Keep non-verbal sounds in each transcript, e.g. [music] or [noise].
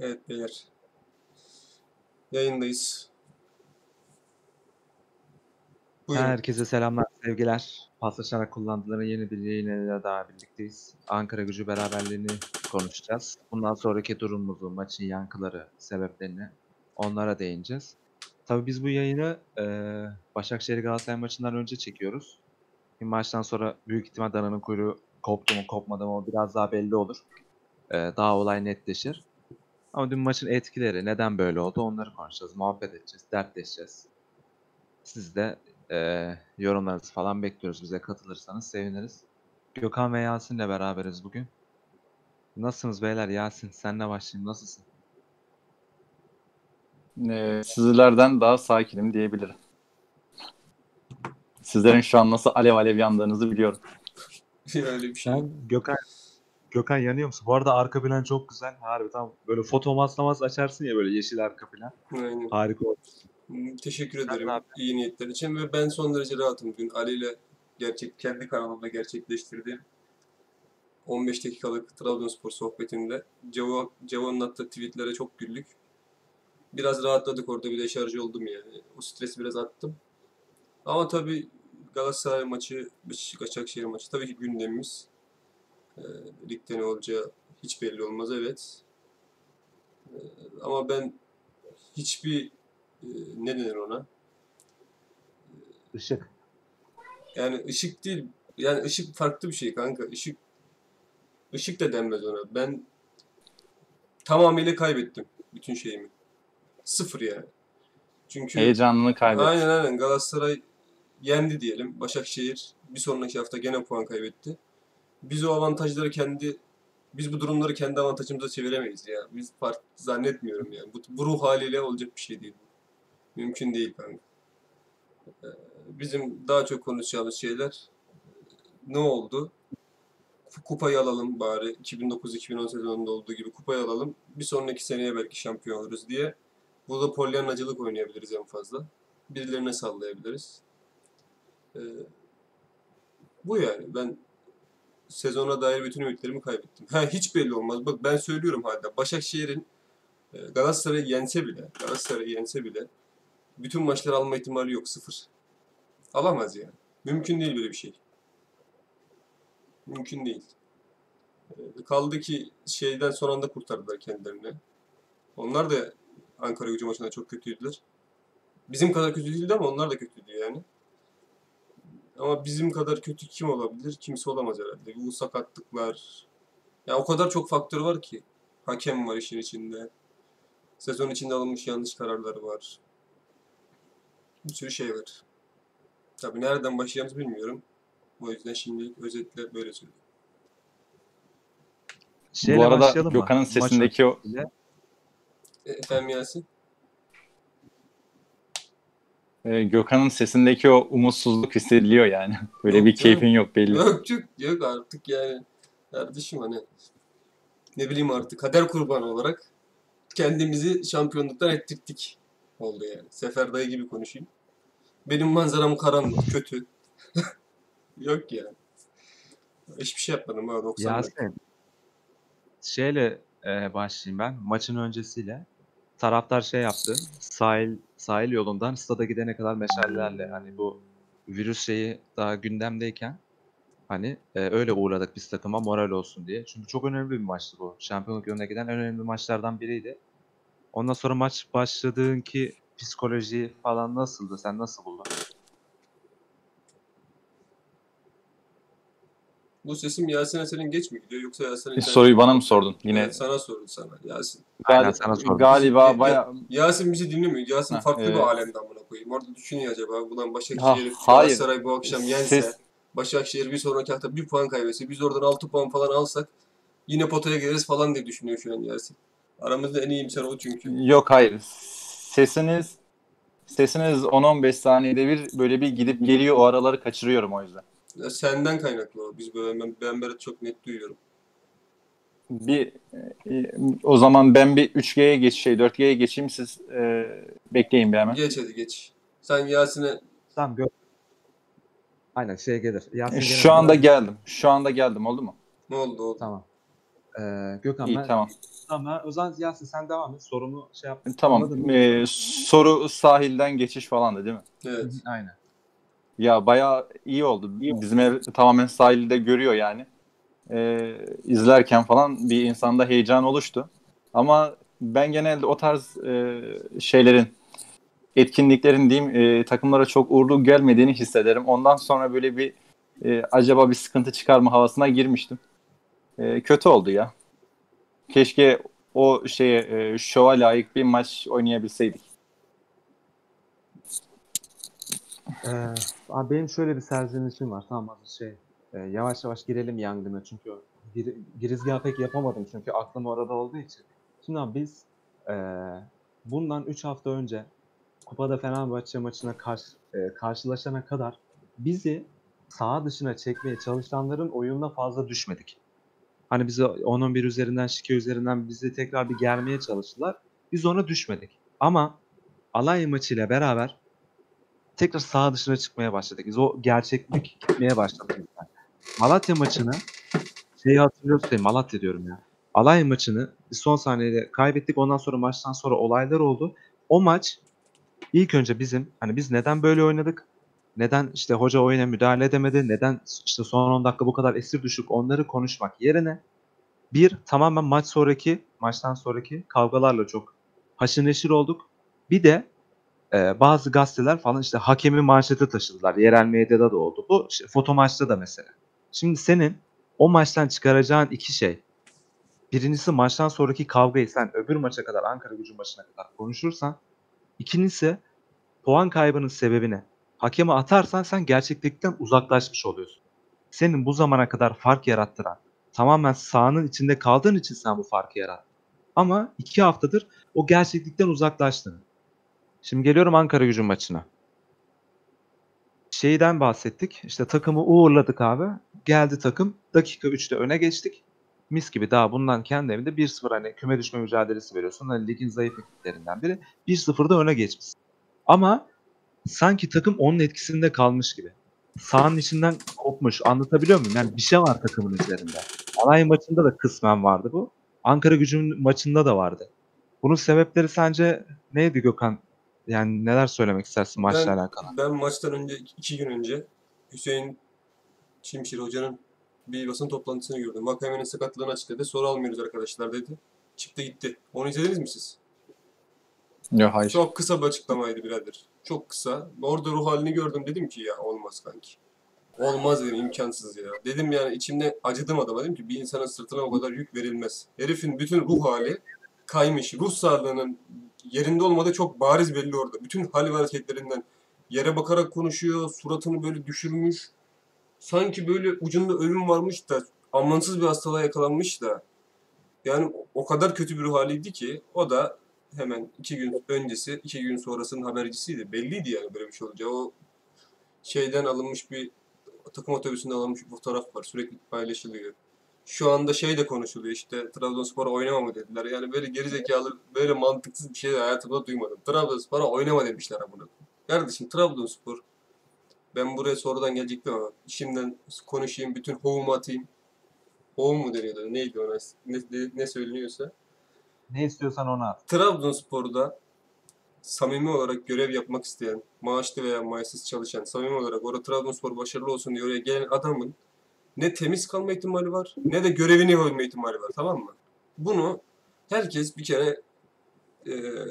Evet beyler. Yayındayız. Buyurun. Herkese selamlar, sevgiler. Paslaşarak kullandıkları yeni bir yayınıyla daha birlikteyiz. Ankara gücü beraberliğini konuşacağız. Bundan sonraki durumumuzu, maçın yankıları, sebeplerini onlara değineceğiz. Tabii biz bu yayını eee Başakşehir Galatasaray maçından önce çekiyoruz. Bir maçtan sonra büyük ihtimal dananın kuyruğu koptu mu kopmadı mı o biraz daha belli olur. Eee, daha olay netleşir. Ama dün maçın etkileri, neden böyle oldu onları konuşacağız, muhabbet edeceğiz, dertleşeceğiz. Siz de eee, yorumlarınızı falan bekliyoruz. Bize katılırsanız seviniriz. Gökhan ve Yasin'le beraberiz bugün. Nasılsınız beyler? Yasin senle başlayayım. Nasılsın? Ee, sizlerden daha sakinim diyebilirim. Sizlerin şu an nasıl alev alev yandığınızı biliyorum. [laughs] Öyle bir şey. Sen Gökhan Gökhan yanıyor musun? Bu arada arka plan çok güzel. Harbi tam böyle foto maslamaz açarsın ya böyle yeşil arka plan. Aynen. Harika. Hmm, Teşekkür Sen ederim ne iyi niyetler için ve ben son derece rahatım. Dün Ali ile gerçek kendi kanalımda gerçekleştirdiğim 15 dakikalık Trabzonspor sohbetinde Cevo, Cevo'nun attığı tweetlere çok güldük. Biraz rahatladık orada bir de şarj oldum yani. O stresi biraz attım. Ama tabii Galatasaray maçı, Beşiktaş Başakşehir maçı tabii ki gündemimiz. Ee, ligde ne olacağı hiç belli olmaz evet. Ee, ama ben hiçbir e, ne denir ona? Işık. Yani ışık değil. Yani ışık farklı bir şey kanka. Işık ışık da denmez ona. Ben tamamıyla kaybettim bütün şeyimi. Sıfır yani. Çünkü Heyecanını kaybettim. aynen aynen Galatasaray yendi diyelim. Başakşehir bir sonraki hafta gene puan kaybetti. Biz o avantajları kendi biz bu durumları kendi avantajımıza çeviremeyiz ya. Biz fark zannetmiyorum yani. Bu, bu ruh haliyle olacak bir şey değil. Mümkün değil kanka. Ee, Bizim daha çok konuşacağımız şeyler ne oldu? Kupayı alalım bari. 2009-2010 sezonunda olduğu gibi kupayı alalım. Bir sonraki seneye belki şampiyon oluruz diye. Burada polyanlacılık oynayabiliriz en fazla. Birilerine sallayabiliriz. Ee, bu yani. Ben sezona dair bütün ümitlerimi kaybettim. Ha, hiç belli olmaz. Bak ben söylüyorum hala. Başakşehir'in e, Galatasaray'ı yense bile, Galatasaray'ı yense bile bütün maçları alma ihtimali yok. Sıfır. Alamaz yani. Mümkün değil böyle bir şey. Mümkün değil. Ee, Kaldı ki şeyden son anda kurtardılar kendilerini. Onlar da Ankara gücü maçında çok kötüydüler. Bizim kadar kötü değildi ama onlar da kötüydü yani. Ama bizim kadar kötü kim olabilir? Kimse olamaz herhalde. Bu sakatlıklar. Ya o kadar çok faktör var ki. Hakem var işin içinde. Sezon içinde alınmış yanlış kararlar var. Bir sürü şey var. Tabii nereden başlayacağımızı bilmiyorum. O yüzden şimdi özetle böyle söyleyeyim. Şeyle Bu arada? Gökhan'ın sesindeki o. E, Efendim Yasin? E, Gökhan'ın sesindeki o umutsuzluk hissediliyor yani. [laughs] Böyle Yok bir keyfin yok belli. Yok yok yok artık yani. Kardeşim hani ne bileyim artık kader kurbanı olarak kendimizi şampiyonluktan ettirdik oldu yani. Sefer dayı gibi konuşayım. Benim manzaram karanlık, [laughs] kötü. yok yani. Hiçbir şey yapmadım ha 90 dakika. Yasin. Şeyle e, başlayayım ben. Maçın öncesiyle. Taraftar şey yaptı. Sahil sahil yolundan stada gidene kadar meşalelerle hani bu virüs şeyi daha gündemdeyken hani e, öyle uğradık biz takıma moral olsun diye. Çünkü çok önemli bir maçtı bu. Şampiyonluk yoluna giden en önemli maçlardan biriydi. Ondan sonra maç başladığınki psikoloji falan nasıldı? Sen nasıl buldun? Bu sesim Yasin'e senin geç mi gidiyor yoksa Yasin'e Soruyu bana mı sordun? Yine Evet, sana sordu sana Yasin. Aynen, gal- sana sordum. galiba Ya- baya Yasin bizi dinlemiyor. Yasin Ha, farklı bir evet. alemden amına koyayım. Orada düşünüyor acaba ulan Ha, Başakşehir. Galatasaray bu akşam yense, Ses- Başakşehir bir sonraki hafta bir puan kaybetse, biz oradan 6 puan falan alsak yine potaya geliriz falan diye düşünüyor şu an Yasin. Aramızda en iyimser o çünkü. Yok hayır. Sesiniz sesiniz 10-15 saniyede bir böyle bir gidip geliyor o araları kaçırıyorum o yüzden. Senden kaynaklı o. Biz böyle, ben, ben böyle çok net duyuyorum. Bir e, o zaman ben bir 3G'ye geç şey 4G'ye geçeyim siz e, bekleyin bir hemen. Geç hadi geç. Sen Yasin'e Tamam gör. Aynen şey gelir. Yasin E, gene Şu anda geldim. Şu anda geldim oldu mu? ne oldu o? Tamam. Ee, Gökhan İyi ben tamam. Tamam, o zaman Yasin sen devam et. Sorumu şey yap. Anladın Tamam. mı? Ee, soru sahilden geçiş falandı değil mi? Evet. Aynen. Ya bayağı iyi oldu. Bizim ev tamamen sahilde görüyor yani. Ee, izlerken falan bir insanda heyecan oluştu. Ama ben genelde o tarz e, şeylerin, etkinliklerin diyeyim e, takımlara çok uğurlu gelmediğini hissederim. Ondan sonra böyle bir e, acaba bir sıkıntı çıkar mı havasına girmiştim. E, kötü oldu ya. Keşke o şeye e, şova layık bir maç oynayabilseydik. Ee, abi benim şöyle bir serzenişim var. Tamam hazır şey. e, yavaş yavaş girelim yangına çünkü gir, girizgah pek yapamadım çünkü aklım orada olduğu için. Şimdi abi biz e, bundan 3 hafta önce Kupada Fenerbahçe maçına karşı, e, karşılaşana kadar bizi saha dışına çekmeye çalışanların oyununa fazla düşmedik. Hani bizi 10-11 üzerinden, şike üzerinden bizi tekrar bir germeye çalıştılar. Biz ona düşmedik. Ama Alanya maçıyla beraber tekrar saha dışına çıkmaya başladık. Biz o gerçeklik gitmeye başladı. bizden. Malatya maçını şeyi hatırlıyorsun? Malatya diyorum ya. Alanya maçını son saniyede kaybettik. Ondan sonra maçtan sonra olaylar oldu. O maç ilk önce bizim hani biz neden böyle oynadık? Neden işte hoca oyuna müdahale edemedi? Neden işte son 10 dakika bu kadar esir düşük onları konuşmak yerine bir tamamen maç sonraki maçtan sonraki kavgalarla çok haşır neşir olduk. Bir de e, bazı gazeteler falan işte hakemi manşete taşıdılar. Yerel medyada da oldu. Bu işte, foto maçta da mesela. Şimdi senin o maçtan çıkaracağın iki şey. Birincisi maçtan sonraki kavgayı sen öbür maça kadar Ankara gücü maçına kadar konuşursan. İkincisi puan kaybının sebebini hakeme atarsan sen gerçeklikten uzaklaşmış oluyorsun. Senin bu zamana kadar fark yarattıran tamamen sahanın içinde kaldığın için sen bu farkı yarattın. Ama iki haftadır o gerçeklikten uzaklaştın. Şimdi geliyorum Ankara gücü maçına. Şeyden bahsettik. İşte takımı uğurladık abi. Geldi takım. Dakika 3'te öne geçtik. Mis gibi daha bundan kendi evinde 1-0 hani küme düşme mücadelesi veriyorsun. Hani ligin zayıf ekiplerinden biri. 1-0'da öne geçmiş. Ama sanki takım onun etkisinde kalmış gibi. Sahanın içinden kopmuş. Anlatabiliyor muyum? Yani bir şey var takımın üzerinde. Alanya maçında da kısmen vardı bu. Ankara gücünün maçında da vardı. Bunun sebepleri sence neydi Gökhan? Yani neler söylemek istersin maçla Ben- alakalı? Ben maçtan önce iki gün önce Hüseyin Çimşir hocanın bir basın toplantısını gördüm. Vakame'nin sakatlığını açıkladı. Soru almıyoruz arkadaşlar dedi. Çıktı gitti. Onu izlediniz mi siz? Yok hayır. Çok kısa bir açıklamaydı birader. Çok kısa. Orada ruh halini gördüm dedim ki ya olmaz kanki. Olmaz dedim imkansız ya. Dedim yani içimde acıdım adama dedim ki bir insanın sırtına o kadar yük verilmez. Herifin bütün ruh hali kaymış. Ruh sağlığının yerinde olmadığı çok bariz belli orada. Bütün hal ve hareketlerinden yere bakarak konuşuyor. Suratını böyle düşürmüş. Sanki böyle ucunda ölüm varmış da anlamsız bir hastalığa yakalanmış da yani o kadar kötü bir haliydi ki o da hemen iki gün öncesi, iki gün sonrasının habercisiydi. Belliydi yani böyle bir şey olacağı. O şeyden alınmış bir takım otobüsünde alınmış bir fotoğraf var. Sürekli paylaşılıyor. Şu anda şey de konuşuluyor işte Trabzonspor'a oynama mı dediler. Yani böyle gerizekalı, böyle mantıksız bir şey de hayatımda duymadım. Trabzonspor'a oynama demişler koyayım. Kardeşim Trabzonspor ben buraya sonradan gelecektim ama şimdiden konuşayım, bütün hovumu atayım. Hovum mu deniyordu? Neydi ona? Ne, ne, ne söyleniyorsa. Ne istiyorsan onu at. Trabzonspor'da samimi olarak görev yapmak isteyen, maaşlı veya maaşsız çalışan, samimi olarak orada Trabzonspor başarılı olsun diye oraya gelen adamın ne temiz kalma ihtimali var ne de görevini yapabilme ihtimali var tamam mı? Bunu herkes bir kere eee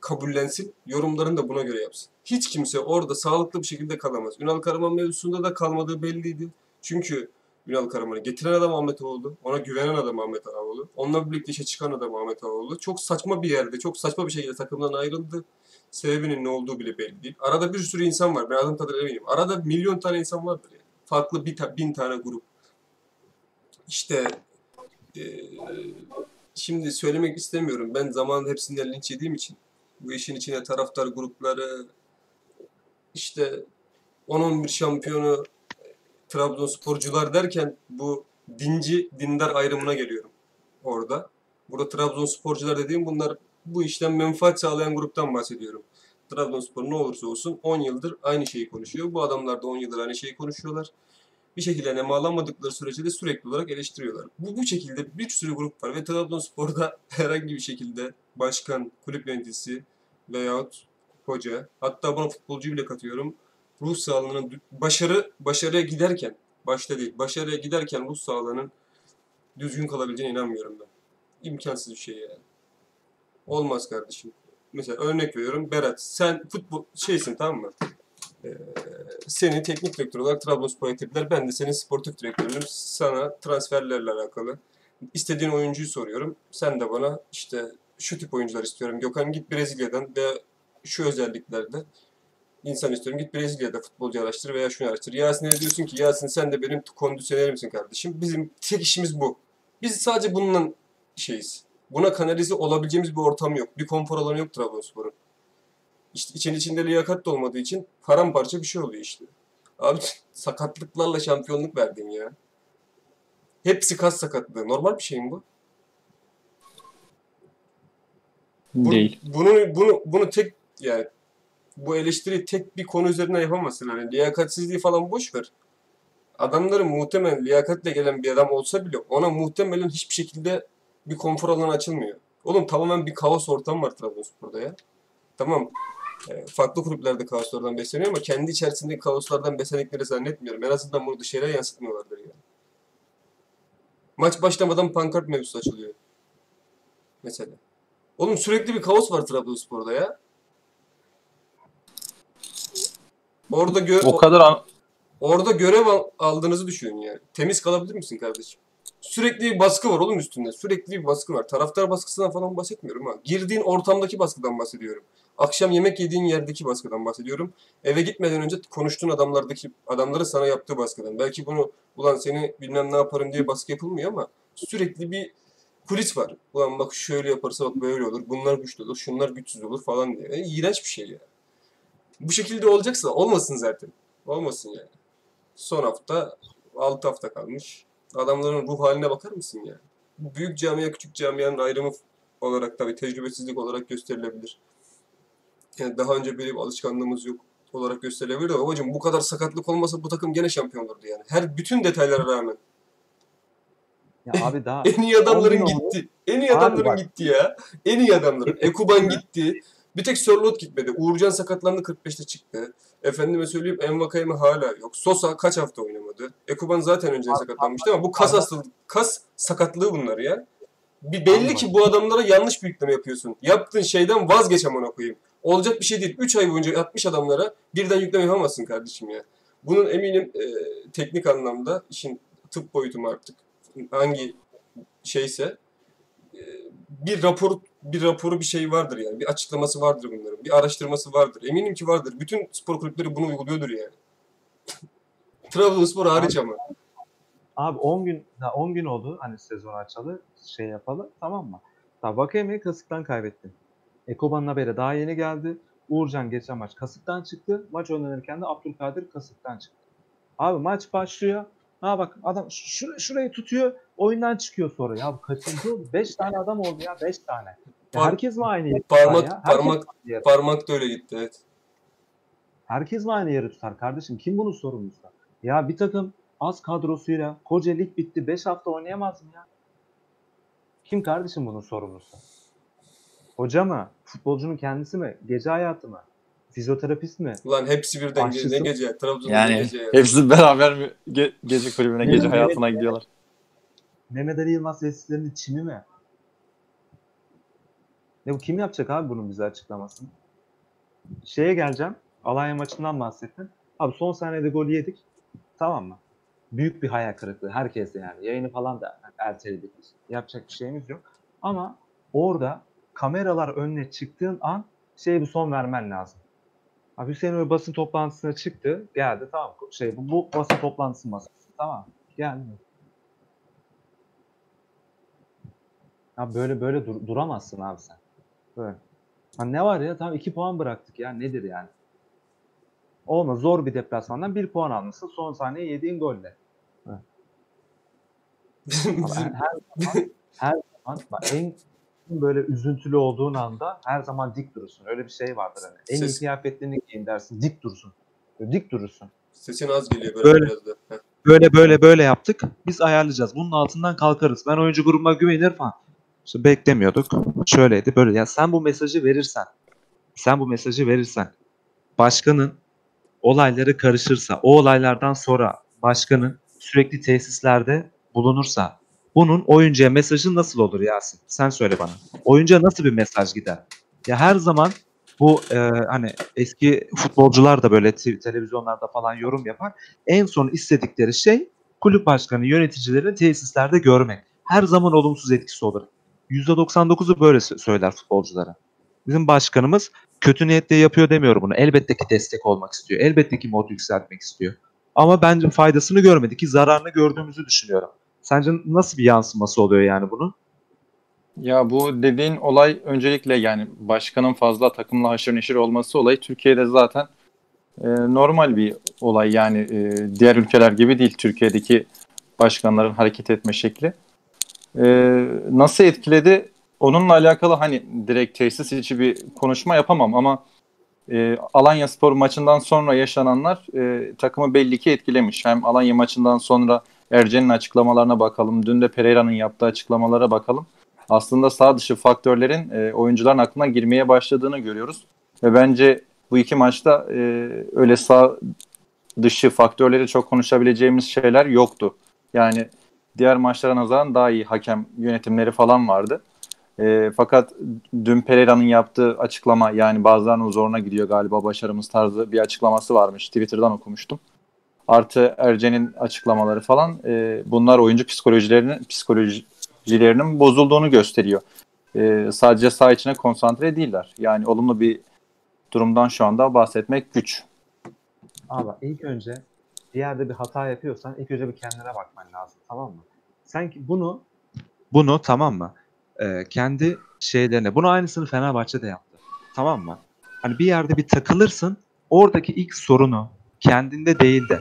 kabullensin, yorumlarını da buna göre yapsın. Hiç kimse orada sağlıklı bir şekilde kalamaz. Ünal Karaman mevzusunda da kalmadığı belliydi. Çünkü Ünal Karaman'ı getiren adam Ahmet Ağoğlu. Ona güvenen adam Ahmet Ağoğlu. Onunla birlikte işe çıkan adam Ahmet Ağoğlu. Çok saçma bir yerde, çok saçma bir şekilde takımdan ayrıldı. Sebebinin ne olduğu bile belli değil. Arada bir sürü insan var. Ben adım tadıyla eminim. Arada milyon tane insan vardır yani. Farklı bir ta- bin tane grup. İşte eee, şimdi söylemek istemiyorum. Ben zamanında hepsinden linç yediğim için. Bu işin içine taraftar grupları, işte 10-11 şampiyonu Trabzonsporcular derken bu dinci dindar ayrımına geliyorum orada. Burada Trabzonsporcular dediğim bunlar bu işten menfaat sağlayan gruptan bahsediyorum. Trabzonspor ne olursa olsun 10 yıldır aynı şeyi konuşuyor. Bu adamlar da 10 yıldır aynı şeyi konuşuyorlar. bir şekilde nemalanmadıkları sürece de sürekli olarak eleştiriyorlar. Bu, bu şekilde bir sürü grup var ve Trabzonspor'da [laughs] herhangi bir şekilde başkan, kulüp yöneticisi veyahut hoca, hatta buna futbolcuyu bile katıyorum. Ruh sağlığının başarı başarıya giderken, başta değil, başarıya giderken ruh sağlığının düzgün kalabileceğine inanmıyorum ben. İmkansız bir şey yani. Olmaz kardeşim. Mesela örnek veriyorum Berat sen futbol şeysin tamam mı? Ee, seni teknik direktör olarak Trabzonspor'a getirdiler. Ben de senin sportif direktörünüm. Sana transferlerle alakalı istediğin oyuncuyu soruyorum. Sen de bana işte şu tip oyuncular istiyorum. Gökhan git Brezilya'dan veya şu özelliklerde insan istiyorum. Git Brezilya'da futbolcu araştır veya şunu araştır. Yasin'e diyorsun ki Yasin sen de benim kondisyonerimsin kardeşim. Bizim tek işimiz bu. Biz sadece bununla şeyiz. Buna kanalize olabileceğimiz bir ortam yok. Bir konfor alanı yok Trabzonspor'un. İşte için içinde liyakat da olmadığı için paramparça bir şey oluyor işte. Abi [laughs] sakatlıklarla şampiyonluk verdin ya. Hepsi kas sakatlığı. Normal bir şey mi bu? Bu- Değil. Bunu bunu bunu tek yani bu eleştiri tek bir konu üzerinden yapamazsın. Hani liyakatsizliği falan boş ver. Adamların muhtemelen liyakatle gelen bir adam olsa bile ona muhtemelen hiçbir şekilde bir konfor alanı açılmıyor. Oğlum tamamen bir kaos ortam var Trabzonspor'da ya. Tamam. e, farklı kulüplerde kaoslardan besleniyor ama kendi içerisindeki kaoslardan beslendikleri zannetmiyorum. En azından bunu dışarıya yansıtmıyorlardır ya. Maç başlamadan pankart mevzusu açılıyor. Mesela. Oğlum sürekli bir kaos var Trabzonspor'da ya. Orada gö O kadar orada görev al- aldığınızı düşünün yani. Temiz kalabilir misin kardeşim? Sürekli bir baskı var oğlum üstünde. Sürekli bir baskı var. Taraftar baskısından falan bahsetmiyorum ha. Girdiğin ortamdaki baskıdan bahsediyorum. Akşam yemek yediğin yerdeki baskıdan bahsediyorum. Eve gitmeden önce konuştuğun adamlardaki adamların sana yaptığı baskıdan. Belki bunu ulan seni bilmem ne yaparım diye baskı yapılmıyor ama sürekli bir kulis var. Ulan bak şöyle yaparsa bak böyle olur. Bunlar güçlü olur. Şunlar güçsüz olur falan diye. E, iğrenç bir şey ya. Bu şekilde olacaksa olmasın zaten. Olmasın yani. Son hafta 6 hafta kalmış. Adamların ruh haline bakar mısın ya? Bu büyük camia küçük camianın ayrımı olarak tabii tecrübesizlik olarak gösterilebilir. Yani daha önce böyle bir alışkanlığımız yok olarak gösterilebilir de babacım bu kadar sakatlık olmasa bu takım gene şampiyon olurdu yani. Her bütün detaylara rağmen. Ya abi daha [laughs] En iyi adamların gitti. En iyi adamların gitti ya. En iyi adamların. Ekuban gitti. Bir tek Sörlot gitmedi. Uğurcan sakatlandı 45'te çıktı. Efendime söyleyeyim Envakayeme hala yok. Sosa kaç hafta oynamadı. Ekuban zaten Abi, sakatlanmıştı ama bu kas hastalığı, kas sakatlığı bunlar ya. Bir belli ki bu adamlara yanlış bir yükleme yapıyorsun. Yaptığın şeyden vazgeç amına koyayım. Olacak bir şey değil. 3 ay boyunca 60 adamlara birden yükleme yapamazsın kardeşim ya. Bunun eminim e, teknik anlamda işin tıp boyutu mu artık hangi şeyse e, bir rapor bir raporu bir şey vardır yani. Bir açıklaması vardır bunların. Bir araştırması vardır. Eminim ki vardır. Bütün spor kulüpleri bunu uyguluyordur yani. [laughs] Trabzonspor hariç ama. Abi 10 gün ha 10 gün oldu hani sezon açalı şey yapalı tamam mı? Vakayeme'yi kasıktan kaybettin. Ekoban'ın haberi daha yeni geldi. Uğurcan geçen maç kasıktan çıktı. Maç oynanırken de Abdülkadir kasıktan çıktı. Abi maç başlıyor. Ha bak adam şur- şurayı tutuyor. Oyundan çıkıyor sonra. Ya bu kaçıncı oldu? 5 tane adam oldu ya 5 tane. Ya Par- herkes mi aynı yeri parmak- ya? Herkes parmak- yeri- Parmak da öyle gitti evet. Herkes mi aynı yeri tutar kardeşim? Kim bunun sorumlusu? Ya bir takım az kadrosuyla koca lig bitti 5 hafta oynayamaz mı ya? Kim kardeşim bunun sorumlusu? Hoca mı? Futbolcunun kendisi mi? Gece hayatı mı? Fizyoterapist mi? Ulan hepsi birden gece. Aşçısı- Ne gece? Trabzon'da yani gece ya. hepsi beraber mi ge- gece kulübüne, gece Evet. hayatına gidiyorlar. Mehmet Ali Yılmaz vesilelerinin çimi mi? Ne bu kim yapacak abi bunun bize açıklamasını? Şeye geleceğim. Alanya maçından bahsettin. Abi son saniyede gol yedik. Tamam mı? Büyük bir hayal kırıklığı. Herkes de yani. Yayını falan da erteledik. Yapacak bir şeyimiz yok. Ama orada kameralar önüne çıktığın an şey bir son vermen lazım. Abi Hüseyin öyle basın toplantısına çıktı. Geldi tamam. Şey bu, bu basın toplantısı masası. Tamam. Geldi. Ya böyle böyle dur- duramazsın abi sen. Böyle. Ha ne var ya tamam 2 puan bıraktık ya nedir yani? Olma zor bir deplasmandan 1 puan almışsın son saniye yediğin golle. Ama Bizim- her, her zaman, her zaman bak en böyle üzüntülü olduğun anda her zaman dik durursun. Öyle bir şey vardır hani. En iyi Ses- kıyafetlerini giyin dersin dik dursun. Böyle dik durursun. Sesin az geliyor böyle, Böyle. biraz da. Heh. böyle böyle böyle yaptık. Biz ayarlayacağız. Bunun altından kalkarız. Ben oyuncu grubuma güvenir falan. İşte beklemiyorduk. Şöyleydi böyle. Ya sen bu mesajı verirsen, sen bu mesajı verirsen, başkanın olayları karışırsa, o olaylardan sonra başkanın sürekli tesislerde bulunursa, bunun oyuncuya mesajı nasıl olur Yasin? Sen söyle bana. Oyuncuya nasıl bir mesaj gider? Ya her zaman bu e, hani eski futbolcular da böyle te- televizyonlarda falan yorum yapar. En son istedikleri şey kulüp başkanı yöneticilerini tesislerde görmek. Her zaman olumsuz etkisi olur. %99'u böyle sö- söyler futbolculara. Bizim başkanımız kötü niyetle yapıyor demiyor bunu. Elbette ki destek olmak istiyor. Elbette ki mod yükseltmek istiyor. Ama bence faydasını görmedi ki zararını gördüğümüzü düşünüyorum. Sence nasıl bir yansıması oluyor yani bunun? Ya bu dediğin olay öncelikle yani başkanın fazla takımla haşır neşir olması olayı Türkiye'de zaten e, normal bir olay yani e, diğer ülkeler gibi değil Türkiye'deki başkanların hareket etme şekli. E, nasıl etkiledi? Onunla alakalı hani direkt tesis içi bir konuşma yapamam ama e, Alanya Spor maçından sonra yaşananlar e, takımı belli ki etkilemiş. Hem Alanya maçından sonra Ercen'in açıklamalarına bakalım. Dün de Pereira'nın yaptığı açıklamalara bakalım aslında sağ dışı faktörlerin e, oyuncuların aklına girmeye başladığını görüyoruz. Ve bence bu iki maçta e, öyle sağ dışı faktörleri çok konuşabileceğimiz şeyler yoktu. Yani diğer maçlara nazaran daha iyi hakem yönetimleri falan vardı. E, fakat dün Pereira'nın yaptığı açıklama yani bazılarının zoruna gidiyor galiba başarımız tarzı bir açıklaması varmış. Twitter'dan okumuştum. Artı Ercen'in açıklamaları falan e, bunlar oyuncu psikolojilerini psikoloji psikolojilerinin bozulduğunu gösteriyor. Ee, sadece saha içine konsantre değiller. Yani olumlu bir durumdan şu anda bahsetmek güç. Abi ilk önce bir yerde bir hata yapıyorsan ilk önce bir kendine bakman lazım tamam mı? Sen ki bunu bunu tamam mı? Ee, kendi şeylerine bunu aynısını Fenerbahçe de yaptı. Tamam mı? Hani bir yerde bir takılırsın oradaki ilk sorunu kendinde değil de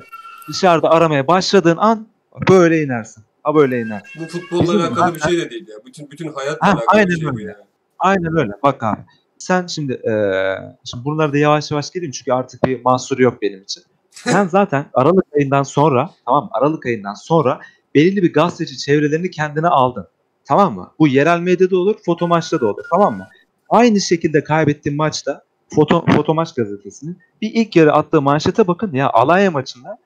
dışarıda aramaya başladığın an böyle inersin. Ha böyle inersin. Bu futbolla Bizim alakalı bir zaten- şey de değil ya. Bütün bütün hayatla Ha, alakalı aynen bir şey bu öyle. yani. Aynen öyle. Bak abi. Sen şimdi eee şimdi buralarda yavaş yavaş geleyim çünkü artık bir mahsuru yok benim için. Sen [laughs] zaten Aralık ayından sonra tamam? Aralık ayından sonra belirli bir gazeteci çevrelerini kendine aldın. Tamam mı? Bu yerel medyada olur, foto maçta da olur. Tamam mı? Aynı şekilde kaybettiğin maçta foto, foto maç gazetesinin bir ilk yarı attığı manşete bakın ya Alanya maçında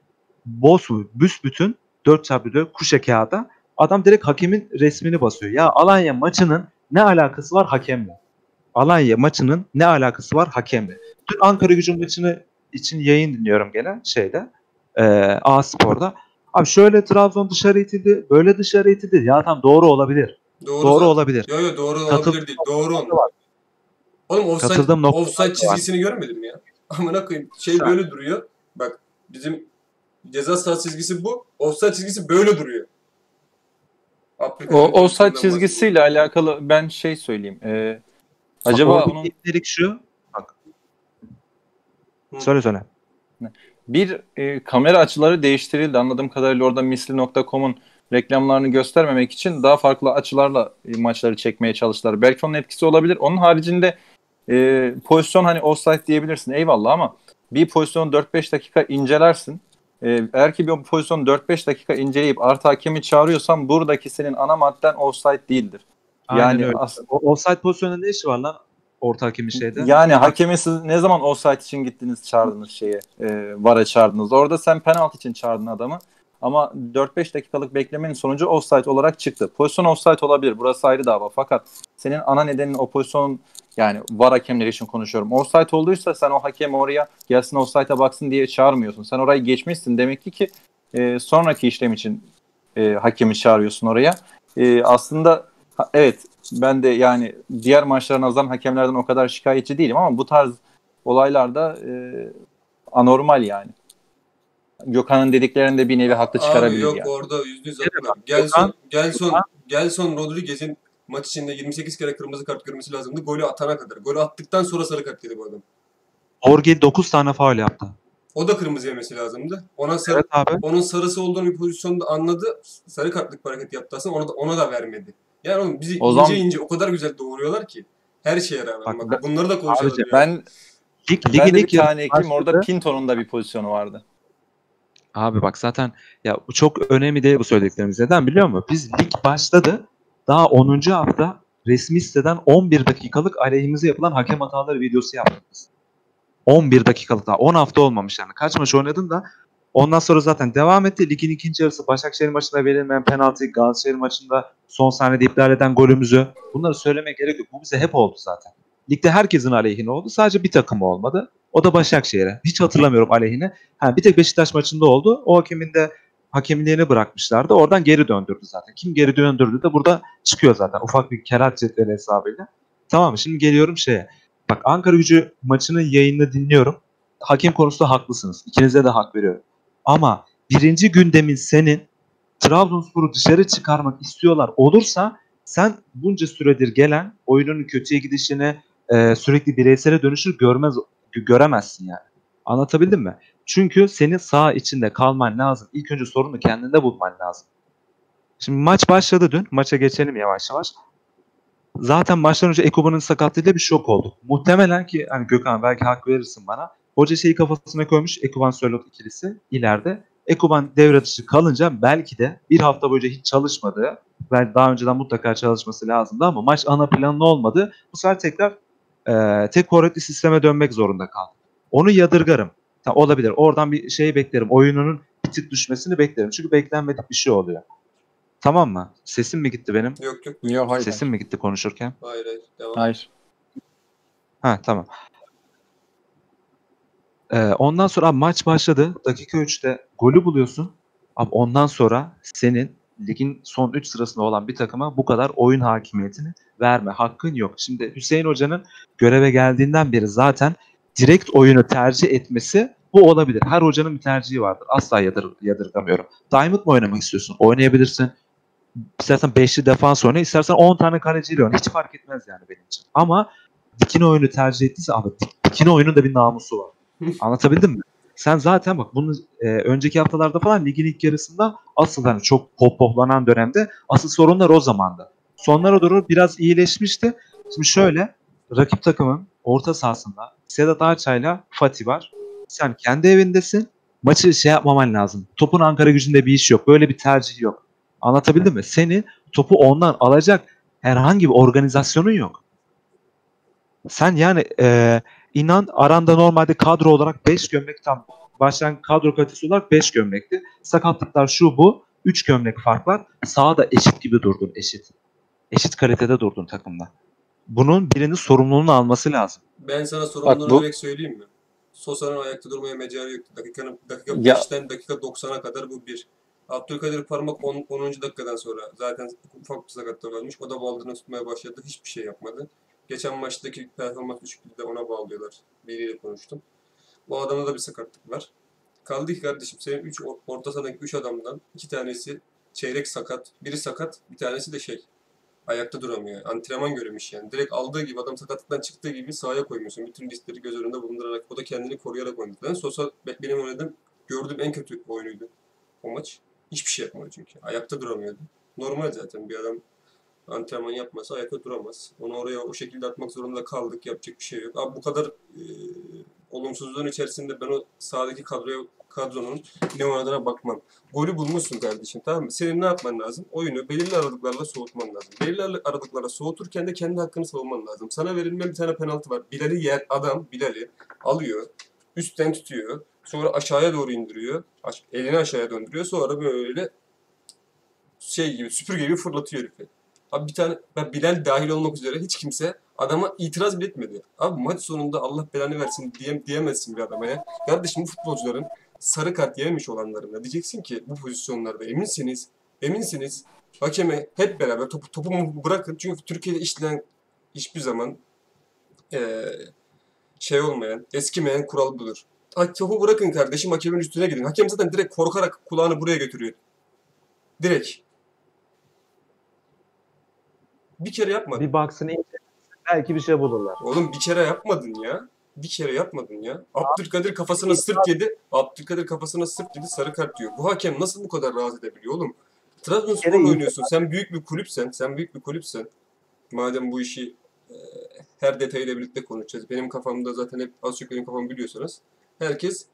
boz büsbütün 4x4 kuşa kağıda adam direkt hakemin resmini basıyor. Ya Alanya maçının ne alakası var hakemle? Alanya maçının ne alakası var hakemle? Dün Ankara gücü maçını için yayın dinliyorum gene şeyde e, A Spor'da. Abi şöyle Trabzon dışarı itildi, böyle dışarı itildi. Ya tam doğru olabilir. Doğru, Doğru zaten. olabilir. Yo yo doğru Katıl- olabilir değil. Doğru. Oğlum offside, offside var. çizgisini görmedin mi ya? [laughs] Amına koyayım. Şey Sen- böyle duruyor. Bak bizim ceza sahası çizgisi bu. Offside çizgisi böyle duruyor. Afrika'nın O offside çizgisiyle alakalı ben şey söyleyeyim. Ee, acaba onun şu. Bak. Hı. Söyle söyle. Bir e, kamera açıları değiştirildi. Anladığım kadarıyla orada misli.com'un reklamlarını göstermemek için daha farklı açılarla e, maçları çekmeye çalıştılar. Belki onun etkisi olabilir. Onun haricinde e, pozisyon hani offside diyebilirsin eyvallah ama bir pozisyonu 4-5 dakika incelersin. E, eğer ki bir pozisyonu 4-5 dakika inceleyip artı hakemi çağırıyorsan buradaki senin ana madden offside değildir. Aynen yani öyle. as- offside pozisyonunda ne işi var lan? Orta hakemin şeyde. Yani hakemi siz ne zaman offside için gittiniz çağırdınız şeye, e, VAR'a çağırdınız. Orada sen penaltı için çağırdın adamı. Ama 4-5 dakikalık beklemenin sonucu offside olarak çıktı. Pozisyon offside olabilir. Burası ayrı dava. Fakat senin ana nedenin o pozisyonun yani VAR hakemleri için konuşuyorum. Offside olduysa sen o hakem oraya gelsin offside'a baksın diye çağırmıyorsun. Sen orayı geçmişsin. Demek ki ki e, sonraki işlem için e, hakemi çağırıyorsun oraya. E, aslında ha- evet ben de yani diğer maçlara nazaran hakemlerden o kadar şikayetçi değilim ama bu tarz olaylarda e, anormal yani. Gökhan'ın dediklerinde bir nevi haklı Abi çıkarabilir yok yani. orada yüzde yüz bak, Gelson, Gelson, Gelson Rodriguez'in maç içinde 28 kere kırmızı kart görmesi lazımdı. Golü atana kadar. Golü attıktan sonra sarı kart yedi bu adam. Orgil 9 tane faul yaptı. O da kırmızı yemesi lazımdı. Ona sarı, Evet abi. onun sarısı olduğunu bir pozisyonda anladı. Sarı kartlık hareket yaptı aslında ona da, ona da vermedi. Yani oğlum bizi O ince zaman- ince o kadar güzel doğuruyorlar ki. Her şeye rağmen. Bak, Bak, bunları da konuşalım Abicim, ya. Ben Lig, ben ligin de bir ilk tane ekleyeyim orada. Pinto'nun da bir pozisyonu vardı. Abi bak zaten ya bu çok önemli değil bu söylediklerimiz. Neden biliyor musun? Biz lig başladı. Daha 10. hafta resmi siteden 11 dakikalık aleyhimize yapılan hakem hataları videosu yaptık biz. 11 dakikalık daha. 10 hafta olmamış yani. Kaç maç oynadın da ondan sonra zaten devam etti. Ligin ikinci yarısı Başakşehir maçında verilmeyen penaltı, Galatasaray maçında son saniyede iptal eden golümüzü. Bunları söylemeye gerek yok. Bu bize hep oldu zaten. Ligde herkesin aleyhine oldu. Sadece bir takım olmadı. O da Başakşehir'e. Hiç hatırlamıyorum aleyhine. Ha, bir tek Beşiktaş maçında oldu. O hakemin de hakemliğini bırakmışlardı. Oradan geri döndürdü zaten. Kim geri döndürdü de burada çıkıyor zaten. Ufak bir kerat cetveli hesabıyla. Tamam? Şimdi geliyorum şeye. Bak Ankara gücü maçının yayını dinliyorum. Hakem konusunda haklısınız. İkinize de hak veriyorum. Ama birinci gündemin senin Trabzonspor'u dışarı çıkarmak istiyorlar olursa sen bunca süredir gelen oyunun kötüye gidişini e, sürekli bireysele dönüşür görmez gö- göremezsin yani. Anlatabildim mi? Çünkü senin sağ içinde kalman lazım. İlk önce sorunu kendinde bulman lazım. Şimdi maç başladı dün. Maça geçelim yavaş yavaş. Zaten maçtan önce Ekoban'ın sakatlığıyla bir şok olduk. Muhtemelen ki hani Gökhan belki hak verirsin bana. Hoca şeyi kafasına koymuş Ekoban Sörlot ikilisi ileride. Ekoban devre dışı kalınca belki de bir hafta boyunca hiç çalışmadığı ve daha önceden mutlaka çalışması lazımdı ama maç ana planlı olmadı. Bu sefer tekrar e, tek forvetli sisteme dönmek zorunda kaldı. Onu yadırgarım. Ta, olabilir. Oradan bir şey beklerim. Oyununun bir tık düşmesini beklerim. Çünkü beklenmedik bir şey oluyor. Tamam mı? Sesim mi gitti benim? Yok yok. Yok hayır. Sesim mi gitti konuşurken? Hayır hayır. Devam. Hayır. Ha tamam. Ee, ondan sonra abi maç başladı. Dakika 3'te golü buluyorsun. Abi ondan sonra senin ligin son 3 sırasında olan bir takıma bu kadar oyun hakimiyetini verme. Hakkın yok. Şimdi Hüseyin Hoca'nın göreve geldiğinden beri zaten direkt oyunu tercih etmesi bu olabilir. Her hocanın bir tercihi vardır. Asla yadır, yadırgamıyorum. Diamond mı oynamak istiyorsun? Oynayabilirsin. İstersen 5'li defans oyna, istersen 10 tane kaleciyle oyna. Hiç fark etmez yani benim için. Ama dikine oyunu tercih ettiyse abi dik- dikine oyunun da bir namusu var. Anlatabildim mi? Sen zaten bak bunu e, önceki haftalarda falan ligin ilk yarısında asıl hani çok pohpohlanan dönemde asıl sorunlar o zamandı. Sonlara doğru biraz iyileşmişti. Şimdi şöyle rakip takımın orta sahasında Sedat Ağaçay'la Fatih var. Sen kendi evindesin. Maçı şey yapmaman lazım. Topun Ankara gücünde bir iş yok. Böyle bir tercih yok. Anlatabildim mi? Seni topu ondan alacak herhangi bir organizasyonun yok. Sen yani e, inan aranda normalde kadro olarak 5 gömlek tam başlayan kadro kalitesi olarak 5 gömlekti. Sakatlıklar şu bu. 3 gömlek fark var. Sahada eşit gibi durdun eşit. Eşit kalitede durdun takımda. Bunun birinin sorumluluğunu alması lazım. Ben sana sorumluluğunu bu- direkt söyleyeyim mi? Sosa'nın ayakta durmaya mecali yoktu. Dakikanın, dakika Ya- 5'ten dakika 90'a kadar bu bir. Abdülkadir Parmak 10. 10. dakikadan sonra zaten ufak bir sakatlığı varmış. O da baldırını tutmaya başladı. Hiçbir şey yapmadı. Geçen maçtaki performans düşüklüğü de ona bağlıyorlar. Biriyle konuştum. Bu adamda da bir sakatlık var. Kaldı ki kardeşim senin 3 orta sahadaki 3 adamdan 2 tanesi çeyrek sakat. Biri sakat, bir tanesi de şey ayakta duramıyor. Antrenman görmüş yani. Direkt aldığı gibi adam sakatlıktan çıktığı gibi sahaya koymuyorsun. Bütün riskleri göz önünde bulundurarak o da kendini koruyarak oynadı. Ben Sosa be- benim oynadığım gördüğüm en kötü oyunuydu o maç. Hiçbir şey yapmadı çünkü. Ayakta duramıyordu. Normal zaten bir adam antrenman yapmasa ayakta duramaz. Onu oraya o şekilde atmak zorunda kaldık. Yapacak bir şey yok. Abi bu kadar e, olumsuzluğun içerisinde ben o sahadaki kadroya kadronun ne oynadığına bakmam. Golü bulmuşsun kardeşim tamam mı? Senin ne yapman lazım? Oyunu belirli aralıklarla soğutman lazım. Belirli aralıklarla soğuturken de kendi hakkını savunman lazım. Sana verilmeyen bir tane penaltı var. Bilal'i yer adam Bilal'i alıyor. Üstten tutuyor. Sonra aşağıya doğru indiriyor. Elini aşağıya döndürüyor. Sonra böyle şey gibi süpürge gibi fırlatıyor herifi. Abi bir tane ben Bilal dahil olmak üzere hiç kimse adama itiraz bile etmedi. Abi maç sonunda Allah belanı versin diye, diyemezsin bir adama ya. Kardeşim bu futbolcuların sarı kart yememiş olanlarına diyeceksin ki bu pozisyonlarda eminsiniz, eminsiniz. Hakeme hep beraber topu, topu bırakın. Çünkü Türkiye'de işlenen hiçbir zaman eee, şey olmayan, eskimeyen kural budur. Topu bırakın kardeşim hakemin üstüne gidin. Hakem zaten direkt korkarak kulağını buraya götürüyor. Direkt. Bir kere yapmadın. Bir baksın belki bir şey bulurlar. Oğlum bir kere yapmadın ya. Bir kere yapmadın ya. Abdülkadir kafasına sırt yedi. Abdülkadir kafasına sırt yedi sarı kart diyor. Bu hakem nasıl bu kadar rahat edebiliyor oğlum? Trabzonspor'la oynuyorsun. Sen büyük bir kulüpsen. Sen büyük bir kulüpsen. Madem bu işi e, her detayıyla birlikte konuşacağız. Benim kafamda zaten hep az çok benim kafamı biliyorsanız. Herkes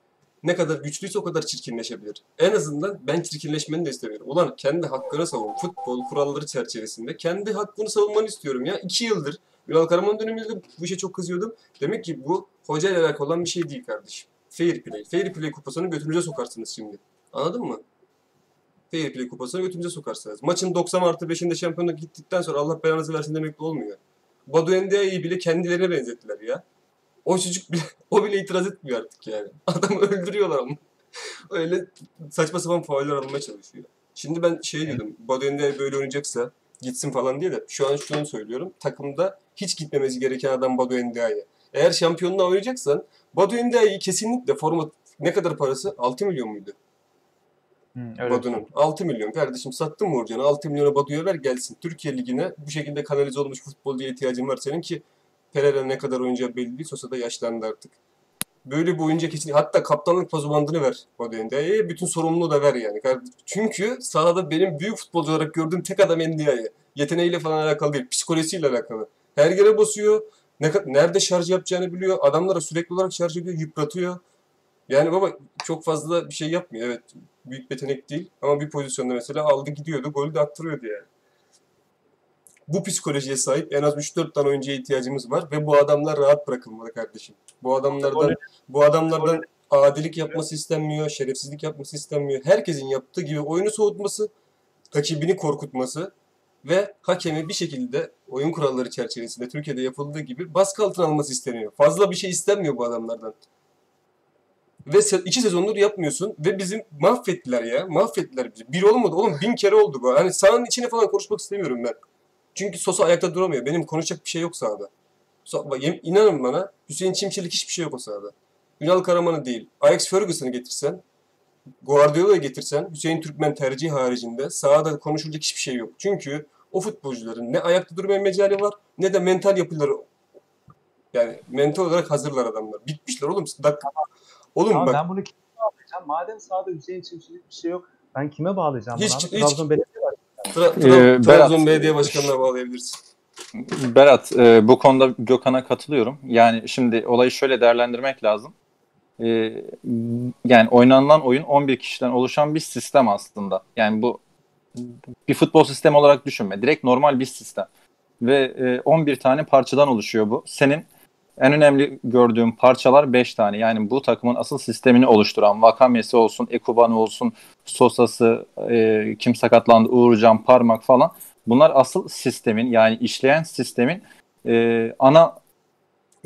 ne kadar güçlüyse o kadar çirkinleşebilir. En azından ben çirkinleşmeni de istemiyorum. Ulan kendi hakkını savun. Futbol kuralları çerçevesinde kendi hakkını savunmanı istiyorum ya. İki yıldır Ünal Karaman döneminde bu işe çok kızıyordum. Demek ki bu hoca ile alakalı olan bir şey değil kardeşim. Fair play. Fair play kupasını götünüze sokarsınız şimdi. Anladın mı? Fair play kupasını götünüze sokarsınız. Maçın 90 artı 5'inde şampiyonluk gittikten sonra Allah belanızı versin demek de olmuyor. Badu Endia'yı bile kendilerine benzettiler ya. O çocuk bile, [laughs] o bile itiraz etmiyor artık yani. [laughs] Adamı öldürüyorlar ama. Öyle saçma sapan fauller almaya çalışıyor. Şimdi ben şey diyordum. Badu Endia böyle oynayacaksa gitsin falan diye de şu an şunu söylüyorum. Takımda hiç gitmemesi gereken adam Badu Endia'ya. Eğer şampiyonluğa oynayacaksan Badu Endia'yı kesinlikle forma ne kadar parası? 6 milyon muydu? Badu'nun. 6 milyon kardeşim sattın mı Uğurcan'ı? 6 milyona Badu'ya ver gelsin. Türkiye Ligi'ne bu şekilde kanalize olmuş futbolcuya ihtiyacın var senin ki Pereira ne kadar oyuncağı belli değil. Sosa da yaşlandı artık. Böyle bir oyuncu kesin. Hatta kaptanlık pazu bandını ver Badu Endia'ya. Bütün sorumluluğu da ver yani. Çünkü sahada benim büyük futbolcu olarak gördüğüm tek adam Endia'ya. Yeteneğiyle falan alakalı değil. Psikolojisiyle alakalı. Her yere basıyor. Ne, nerede şarj yapacağını biliyor. Adamlara sürekli olarak şarj ediyor. Yıpratıyor. Yani baba çok fazla bir şey yapmıyor. Evet büyük yetenek değil. Ama bir pozisyonda mesela aldı gidiyordu. Golü de attırıyordu yani. Bu psikolojiye sahip en az 3-4 tane oyuncuya ihtiyacımız var ve bu adamlar rahat bırakılmalı kardeşim. Bu adamlardan bu adamlardan adilik yapması istenmiyor, şerefsizlik yapması istenmiyor. Herkesin yaptığı gibi oyunu soğutması, rakibini korkutması ve hakemi bir şekilde oyun kuralları çerçevesinde Türkiye'de yapıldığı gibi baskı altına alması isteniyor. Fazla bir şey istenmiyor bu adamlardan. Ve se- iki sezondur yapmıyorsun ve bizim mahvettiler ya. Mahvettiler bizi. Bir olmadı oğlum bin kere oldu bu. Hani sahanın içine falan konuşmak istemiyorum ben. Çünkü Sosa ayakta duramıyor. Benim konuşacak bir şey yok sahada. İnanın bana Hüseyin Çimşirlik hiçbir şey yok o sahada. Ünal Karaman'ı değil. Alex Ferguson'ı getirsen, Guardiola'yı getirsen Hüseyin Türkmen tercihi haricinde sahada konuşulacak hiçbir şey yok. Çünkü o futbolcuların ne ayakta durmaya mecali var ne de mental yapıları yani mental olarak hazırlar adamlar. Bitmişler oğlum. Dakika. Oğlum Tamam bak ben bunu kime bağlayacağım? Madem sahada Hüseyin Çimşirlik bir şey yok. Ben kime bağlayacağım? Hiç- bunu? hiç- Trabzon Belediye var. Tra- Ee, Tra- Trabzon. Belediye Başkanı'na bağlayabilirsin. Berat, e, bu konuda Gökhan'a katılıyorum. Yani şimdi olayı şöyle değerlendirmek lazım. E, yani oynanılan oyun 11 kişiden oluşan bir sistem aslında. Yani bu bir futbol sistemi olarak düşünme. Direkt normal bir sistem. Ve e, 11 tane parçadan oluşuyor bu. Senin en önemli gördüğüm parçalar 5 tane. Yani bu takımın asıl sistemini oluşturan Vakame'si olsun, Ekuban'ı olsun, Sosa'sı, e, kim sakatlandı, Uğurcan, Parmak falan. Bunlar asıl sistemin yani işleyen sistemin e, ana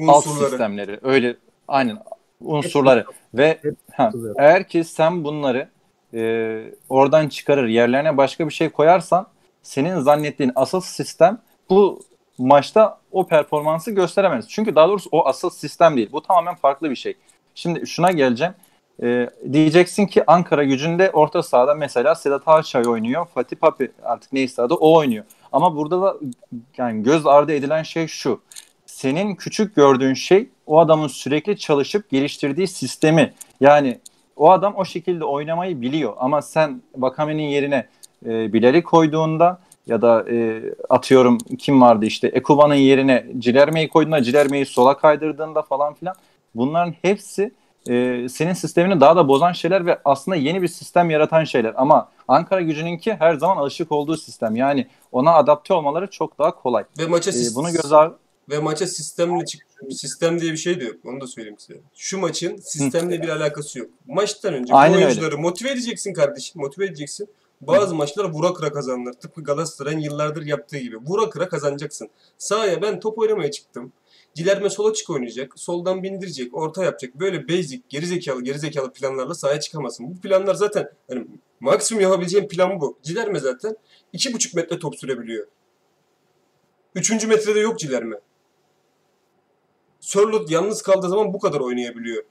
alt Unsurları. sistemleri. Öyle aynen unsurları ve ha, katılıyorum. eğer ki sen bunları e, oradan çıkarır yerlerine başka bir şey koyarsan senin zannettiğin asıl sistem bu maçta o performansı gösteremez. Çünkü daha doğrusu o asıl sistem değil. Bu tamamen farklı bir şey. Şimdi şuna geleceğim. E, diyeceksin ki Ankara gücünde orta sahada mesela Sedat Ağaçay oynuyor. Fatih Papi artık neyse adı o oynuyor. Ama burada da yani göz ardı edilen şey şu. Senin küçük gördüğün şey o adamın sürekli çalışıp geliştirdiği sistemi. Yani o adam o şekilde oynamayı biliyor ama sen Vakame'nin yerine e, Bilal'i koyduğunda ya da e, atıyorum kim vardı işte Ekuba'nın yerine Cilerme'yi koyduğunda Cilerme'yi sola kaydırdığında falan filan bunların hepsi e, senin sistemini daha da bozan şeyler ve aslında yeni bir sistem yaratan şeyler. Ama Ankara gücününki her zaman alışık olduğu sistem. Yani ona adapte olmaları çok daha kolay. Ve maça E, bunu göz ar- ve maça sistemle çık sistem diye bir şey de yok. Onu da söyleyeyim size. Şu maçın sistemle bir alakası yok. Maçtan önce Aynen bu öyle. oyuncuları motive edeceksin kardeşim. Motive edeceksin. Bazı maçlar vura kıra kazanılır. Tıpkı Galatasaray'ın yıllardır yaptığı gibi. Vura kıra kazanacaksın. Sahaya ben top oynamaya çıktım. Cilerme sola çık oynayacak. Soldan bindirecek. Orta yapacak. Böyle basic, gerizekalı gerizekalı planlarla sahaya çıkamazsın. Bu planlar zaten hani maksimum yapabileceğin plan bu. Cilerme zaten 2,5 metre top sürebiliyor. Üçüncü metrede yok Cilerme. Sörlot yalnız kaldığı zaman bu kadar oynayabiliyor.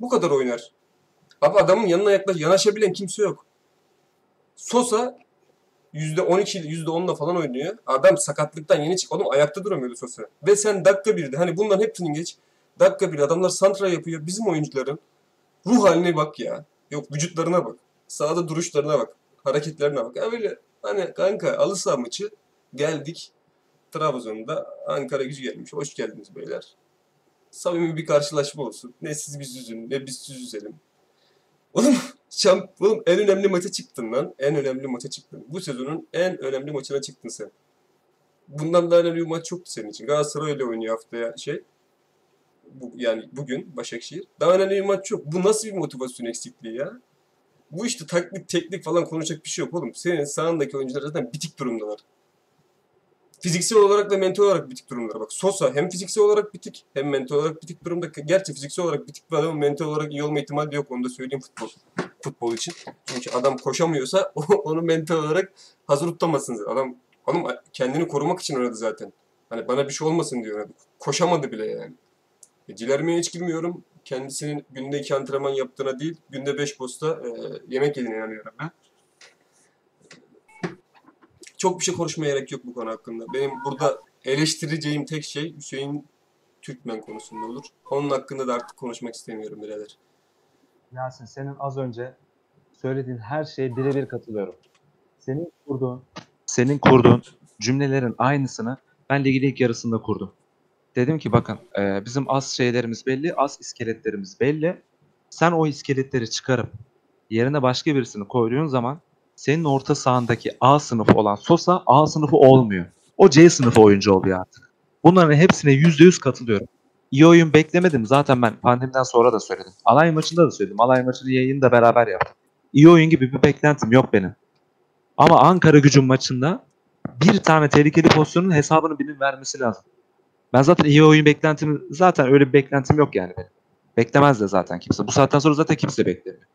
Bu kadar oynar. Abi adamın yanına yaklaş, yanaşabilen kimse yok. Sosa %12, %10'la falan oynuyor. Adam sakatlıktan yeni çık. Oğlum ayakta duramıyordu Sosa. Ve sen dakika 1'de hani bunların hepsini geç. Dakika 1'de adamlar santra yapıyor. Bizim oyuncuların ruh haline bak ya. Yok vücutlarına bak. Sahada duruşlarına bak. Hareketlerine bak. Ya böyle hani kanka alı saha maçı geldik. Trabzon'da Ankara gücü gelmiş. Hoş geldiniz beyler. Samimi bir karşılaşma olsun. Ne siz biz üzün, ne biz siz üzelim. Oğlum, şamp oğlum en önemli maça çıktın lan. En önemli maça çıktın. Bu sezonun en önemli maçına çıktın sen. Bundan daha önemli bir maç yoktu senin için. Galatasaray öyle oynuyor haftaya şey. Bu, yani bugün Başakşehir. Daha önemli bir maç yok. Bu nasıl bir motivasyon eksikliği ya? Bu işte taktik, teknik falan konuşacak bir şey yok oğlum. Senin sağındaki oyuncular zaten bitik durumdalar. Fiziksel olarak ve mental olarak bitik durumdalar. Bak Sosa hem fiziksel olarak bitik hem mental olarak bitik durumda. Gerçi fiziksel olarak bitik bir adamın mental olarak iyi olma ihtimali yok. Onu da söyleyeyim futbol, futbol için. Çünkü adam koşamıyorsa [laughs] onu mental olarak hazır tutamazsınız. Adam, adam kendini korumak için oynadı zaten. Hani bana bir şey olmasın diyor. oynadı. Koşamadı bile yani. E, Cilerme'ye hiç girmiyorum. Kendisinin günde iki antrenman yaptığına değil, günde beş posta e, yemek yediğine inanıyorum ben. Çok bir şey konuşmaya gerek yok bu konu hakkında. Benim burada eleştireceğim tek şey Hüseyin Türkmen konusunda olur. Onun hakkında da artık konuşmak istemiyorum birader. Yasin senin az önce söylediğin her şeye birebir katılıyorum. Senin kurduğun Senin kurduğun cümlelerin aynısını ben ligin ilk yarısında kurdum. Dedim ki bakın e, bizim az şeylerimiz belli, az iskeletlerimiz belli. Sen o iskeletleri çıkarıp yerine başka birisini koyduğun zaman senin orta sahandaki A sınıfı olan Sosa A sınıfı olmuyor. O C sınıfı oyuncu oluyor artık. Bunların hepsine %100 katılıyorum. İyi oyun beklemedim. Zaten ben pandemiden sonra da söyledim. Alay maçında da söyledim. Alay maçını yayını da beraber yaptık. İyi oyun gibi bir beklentim yok benim. Ama Ankara gücün maçında bir tane tehlikeli pozisyonun hesabını birinin vermesi lazım. Ben zaten iyi oyun beklentimi zaten öyle bir beklentim yok yani benim. Beklemez de zaten kimse. Bu saatten sonra zaten kimse beklemiyor.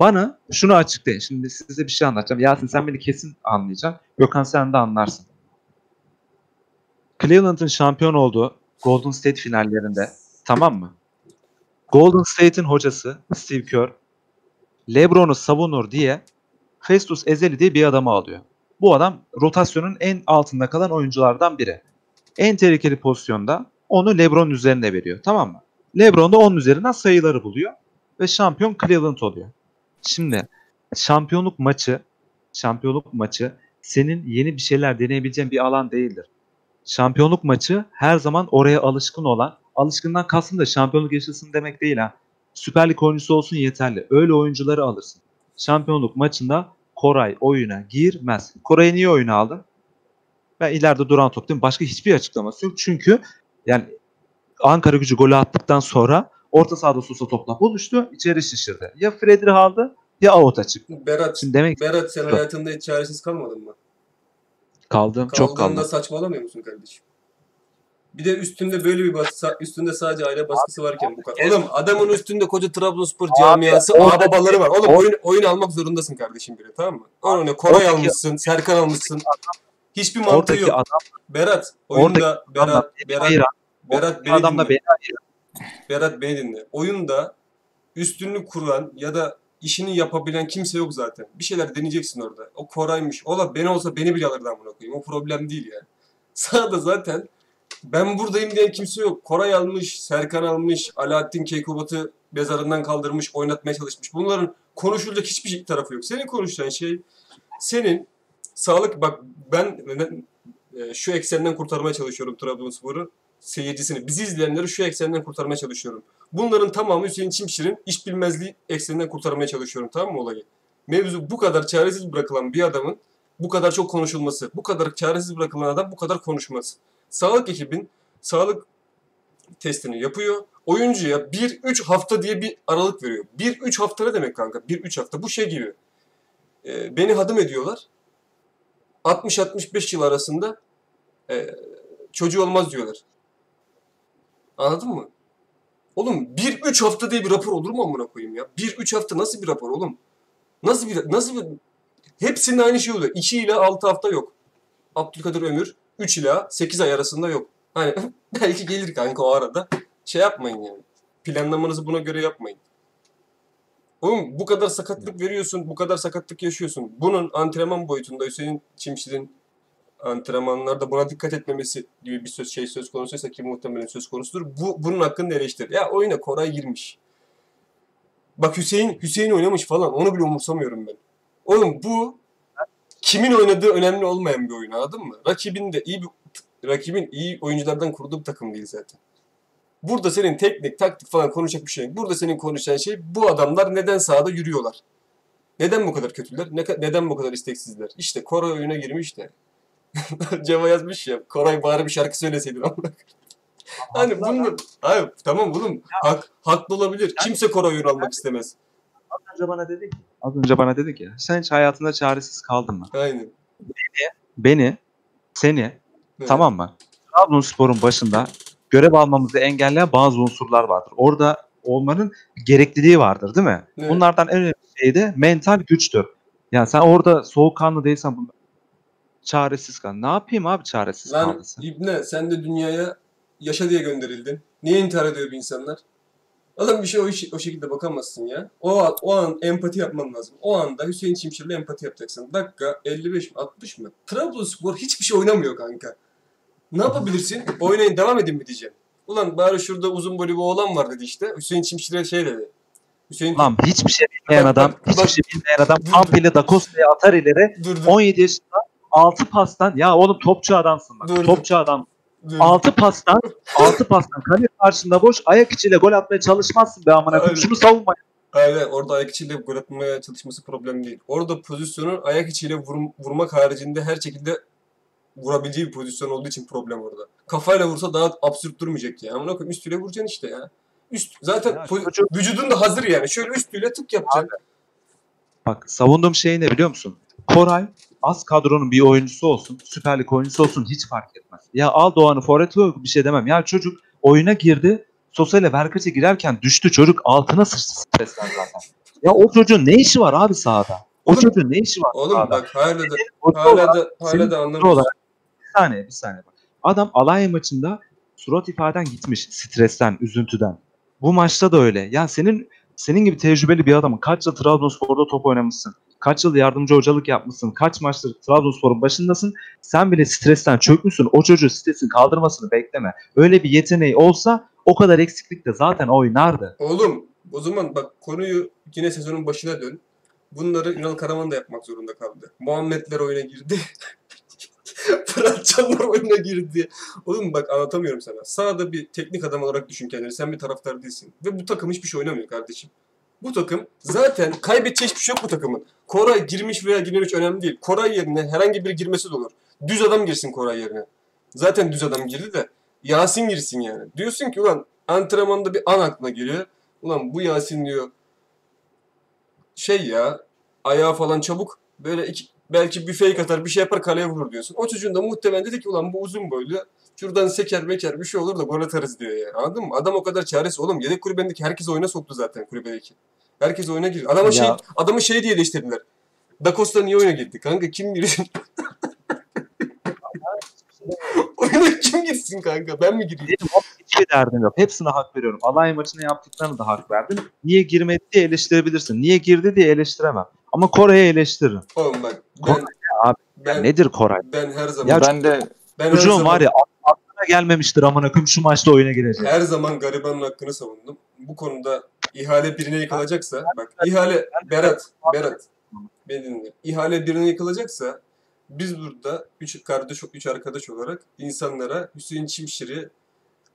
Bana şunu açıklayın. Şimdi size bir şey anlatacağım. Yasin sen beni kesin anlayacaksın. Gökhan sen de anlarsın. Cleveland'ın şampiyon olduğu Golden State finallerinde tamam mı? Golden State'in hocası Steve Kerr LeBron'u savunur diye Festus Ezeli diye bir adamı alıyor. Bu adam rotasyonun en altında kalan oyunculardan biri. En tehlikeli pozisyonda onu LeBron üzerine veriyor. Tamam mı? LeBron da onun üzerinden sayıları buluyor ve şampiyon Cleveland oluyor. Şimdi şampiyonluk maçı şampiyonluk maçı senin yeni bir şeyler deneyebileceğin bir alan değildir. Şampiyonluk maçı her zaman oraya alışkın olan, alışkından kastım da şampiyonluk yaşasın demek değil ha. Süper Lig oyuncusu olsun yeterli. Öyle oyuncuları alırsın. Şampiyonluk maçında Koray oyuna girmez. Koray'ı niye oyuna aldın? Ben ileride duran top değil Başka hiçbir açıklaması yok. Çünkü yani Ankara gücü golü attıktan sonra orta sahada Sosa topla buluştu. içeri şişirdi. Ya Fredri aldı ya out'a çıktı. Berat, Şimdi demek Berat sen hayatında hiç çaresiz kalmadın mı? kaldım çok kaldım. saçmalamıyor musun kardeşim? Bir de üstünde böyle bir baskı, üstünde sadece aile baskısı varken bu kadar. Oğlum adamın üstünde koca Trabzonspor camiası, orada- babaları var. Oğlum oyun, oyun almak zorundasın kardeşim biri tamam mı? Oyunu Koray almışsın, Serkan almışsın. Hiçbir mantığı yok. adam, Berat, oradaki oyunda Berat, adamla beni Berat, ayıran, Berat oradaki beni adamla dinle. beni ayıran. Berat beni dinle. Oyunda üstünlük kuran ya da işini yapabilen kimse yok zaten. Bir şeyler deneyeceksin orada. O Koray'mış. Ola beni olsa beni bile alırdı amına koyayım. O problem değil yani. [laughs] Sağda zaten ben buradayım diyen kimse yok. Koray almış, Serkan almış, Alaaddin Keykubat'ı mezarından kaldırmış, oynatmaya çalışmış. Bunların konuşulacak hiçbir şey tarafı yok. Senin konuşacağın şey senin sağlık bak ben neden e, şu eksenden kurtarmaya çalışıyorum Trabzonspor'u seyircisini, bizi izleyenleri şu eksenden kurtarmaya çalışıyorum. Bunların tamamı Hüseyin Çimşir'in iş bilmezliği ekseninden kurtarmaya çalışıyorum tamam mı olayı? Mevzu bu kadar çaresiz bırakılan bir adamın bu kadar çok konuşulması, bu kadar çaresiz bırakılan adam bu kadar konuşması. Sağlık ekibin sağlık testini yapıyor. Oyuncuya 1-3 hafta diye bir aralık veriyor. 1-3 hafta ne demek kanka? 1-3 hafta bu şey gibi. Ee, beni hadım ediyorlar. 60-65 yıl arasında e, çocuğu olmaz diyorlar. Anladın mı? Oğlum 1-3 hafta diye bir rapor olur mu amına koyayım ya? 1-3 hafta nasıl bir rapor oğlum? Nasıl bir nasıl bir hepsinde aynı şey oluyor. 2 ile 6 hafta yok. Abdülkadir Ömür 3 ila 8 ay arasında yok. Hani [laughs] belki gelir kanka o arada. Şey yapmayın yani. Planlamanızı buna göre yapmayın. Oğlum bu kadar sakatlık veriyorsun, bu kadar sakatlık yaşıyorsun. Bunun antrenman boyutunda Hüseyin Çimşir'in antrenmanlarda buna dikkat etmemesi gibi bir söz şey söz konusuysa ki muhtemelen söz konusudur. Bu bunun hakkında eleştir. Ya oyuna Koray girmiş. Bak Hüseyin Hüseyin oynamış falan. Onu bile umursamıyorum ben. Oğlum bu kimin oynadığı önemli olmayan bir oyun anladın mı? Rakibin de iyi bir rakibin iyi oyunculardan kurduğu bir takım değil zaten. Burada senin teknik, taktik falan konuşacak bir şey yok. Burada senin konuşacağın şey bu adamlar neden sahada yürüyorlar? Neden bu kadar kötüler? Ne, neden bu kadar isteksizler? İşte Koray oyuna girmiş de. [laughs] Ceva yazmış ya. Koray bari bir şarkı söyleseydin ama. hani bunu... Hayır tamam oğlum. Hak, haklı olabilir. Kimse Koray oyun almak istemez. Az önce bana dedi ki Az önce bana dedi ki sen hiç hayatında çaresiz kaldın mı? Aynen. Beni, seni, Evet. tamam mı? Trabzonspor'un başında görev almamızı engelleyen bazı unsurlar vardır. Orada olmanın gerekliliği vardır değil mi? Evet. Bunlardan en önemli şey de mental güçtür. Yani sen orada soğukkanlı değilsen bu çaresiz kal. Ne yapayım abi çaresiz Lan kaldıysa? İbne sen de dünyaya yaşa diye gönderildin. Niye intihar ediyor bu insanlar? Adam bir şey o, iş- o şekilde bakamazsın ya. O an, o an empati yapman lazım. O anda Hüseyin Çimşir'le empati yapacaksın. Dakika 55 mi 60 mı? Trabzonspor hiçbir şey oynamıyor kanka. Ne yapabilirsin? Oynayın devam edin mi diyeceğim. Ulan bari şurada uzun boylu bir oğlan var dedi işte. Hüseyin Çimşir'e şey dedi. Hüseyin Lan hiçbir şey bilmeyen Bak, adam, bak, hiçbir bak. şey bilmeyen adam Pampili Da Costa'yı atar ileri dur dur. 17 yaşında 6 pastan ya oğlum topçu adamsın bak. Dur, dur. topçu adam. dur. 6 pastan 6 pastan kale karşında boş ayak içiyle gol atmaya çalışmazsın be amına Aynen. koyayım. Şunu savunma. Hayır, orada ayak içiyle gol atmaya çalışması problem değil. Orada pozisyonun ayak içiyle vurum- vurmak haricinde her şekilde vurabileceği bir pozisyon olduğu için problem orada. Kafayla vursa daha absürt durmayacak ya. Amına koyayım üstüyle vuracaksın işte ya. Üst zaten Ya çocuk- vücudun da hazır yani. Şöyle üstüyle tık yapacaksın. Bak savunduğum şey ne biliyor musun? Koray az kadronun bir oyuncusu olsun, Süper Lig oyuncusu olsun hiç fark etmez. Ya al Doğan'ı forvet bir şey demem. Ya çocuk oyuna girdi. Sosyal'e Verkaç'a girerken düştü çocuk altına sıçtı stresten zaten. Ya o çocuğun ne işi var abi sahada? O Oğlum- çocuğun ne işi var Oğlum sahada? bak hala da hala da hala da olarak- bir saniye bir saniye bak. Adam Alanya maçında surat ifaden gitmiş stresten, üzüntüden. Bu maçta da öyle. Ya senin senin gibi tecrübeli bir adamın kaç yıl Trabzonspor'da top oynamışsın. Kaç yıl yardımcı hocalık yapmışsın. Kaç maçtır Trabzonspor'un başındasın. Sen bile stresten çökmüşsün. O çocuğu stresin kaldırmasını bekleme. Öyle bir yeteneği olsa o kadar eksiklikte zaten oynardı. Oğlum o zaman bak konuyu yine sezonun başına dön. Bunları Ünal Karaman da yapmak zorunda kaldı. Muhammedler oyuna girdi. [laughs] Fırat Canlar oyuna girdi. Oğlum bak anlatamıyorum sana. Sağda bir teknik adam olarak düşün kendini. Sen bir taraftar değilsin. Ve bu takım hiçbir şey oynamıyor kardeşim. Bu takım zaten kaybedecek hiçbir şey yok bu takımın. Koray girmiş veya girmemiş önemli değil. Koray yerine herhangi biri girmesi de olur. Düz adam girsin Koray yerine. Zaten düz adam girdi de Yasin girsin yani. Diyorsun ki ulan antrenmanda bir an aklına geliyor. Ulan bu Yasin diyor şey ya ayağı falan çabuk böyle iki, belki bir fake atar bir şey yapar kaleye vurur diyorsun. O çocuğun da muhtemelen dedi ki ulan bu uzun boylu şuradan seker meker bir şey olur da gol atarız diyor yani. Anladın mı? Adam o kadar çaresiz. Oğlum yedek kulübendeki herkes oyuna soktu zaten kulübedeki. Herkes oyuna girdi. Adama Ya. şey, adamı şey diye eleştirdiler. Da Costa niye oyuna girdi? Kanka kim girsin? [laughs] oyuna kim girsin kanka? Ben mi gireyim? Hiçbir derdim yok. Hepsine hak veriyorum. Alanya maçına yaptıklarına da hak verdim. Niye girmedi diye eleştirebilirsin. Niye girdi diye eleştiremem. Ama Kore'yi eleştiririm. Oğlum bak ben, Koray abi, ben, Nedir Koray? ben her zaman Ya ben de ben zaman- var ya gelmemiştir amına koyayım şu maçta oyuna girecek. Her zaman garibanın hakkını savundum. Bu konuda ihale birine yıkılacaksa, bak ihale Berat, Berat, beni dinle. İhale birine yıkılacaksa biz burada üç kardeş, üç arkadaş olarak insanlara Hüseyin Çimşir'i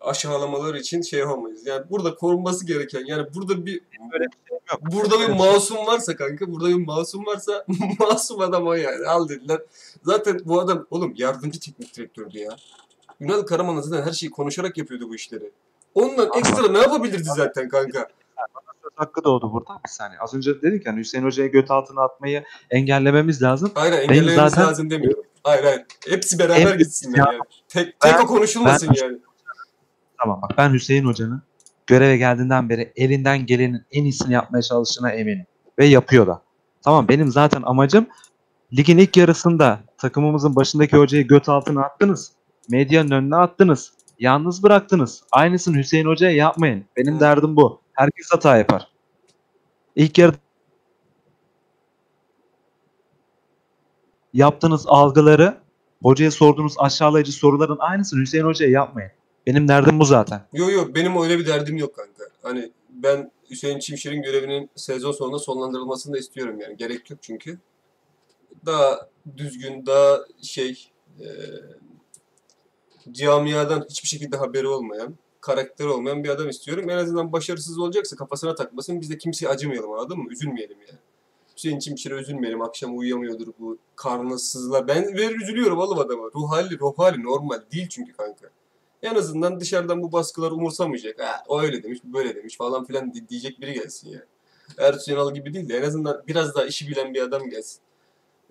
aşağılamaları için şey yapamayız. Yani burada korunması gereken, yani burada bir Böyle bir şey burada bir masum varsa kanka, burada bir masum varsa [laughs] masum adam o yani. Al dediler. Zaten bu adam oğlum yardımcı teknik direktördü ya. Ünal Karaman zaten her şeyi konuşarak yapıyordu bu işleri. Ondan ekstra ne yapabilirdi zaten kanka? Hakkı doğdu burada. Bir saniye. Az önce dedik yani Hüseyin Hoca'yı göt altına atmayı engellememiz lazım. Hayır engellememiz zaten- lazım demiyorum. Hayır hayır. Hepsi beraber En- gitsinler Ya- yani. Tek, tek Ben- o konuşulmasın ben- yani. Tamam bak ben Hüseyin Hoca'nın göreve geldiğinden beri elinden gelenin en iyisini yapmaya çalıştığına eminim. Ve yapıyor da. Tamam benim zaten amacım ligin ilk yarısında takımımızın başındaki hocayı göt altına attınız. Medyanın önüne attınız. Yalnız bıraktınız. Aynısını Hüseyin Hoca'ya yapmayın. Benim derdim bu. Herkes hata yapar. İlk yarıda yaptığınız algıları hocaya sorduğunuz aşağılayıcı soruların aynısını Hüseyin Hoca'ya yapmayın. Benim derdim bu zaten. Yok yok benim öyle bir derdim yok kanka. Hani ben Hüseyin Çimşir'in görevinin sezon sonunda sonlandırılmasını da istiyorum yani. Gerek yok çünkü. Daha düzgün, daha şey e, camiadan hiçbir şekilde haberi olmayan, karakteri olmayan bir adam istiyorum. En azından başarısız olacaksa kafasına takmasın. Biz de kimseye acımayalım anladın mı? Üzülmeyelim yani. Hüseyin Çimşir'e üzülmeyelim. Akşam uyuyamıyordur bu. Karnı sızlar. Ben ver üzülüyorum oğlum adama. Ruh hali, ruh hali normal değil çünkü kanka. En azından dışarıdan bu baskılar umursamayacak. Ha, o öyle demiş, böyle demiş falan filan di- diyecek biri gelsin ya. Ertuğrul Yanal gibi değil de en azından biraz daha işi bilen bir adam gelsin.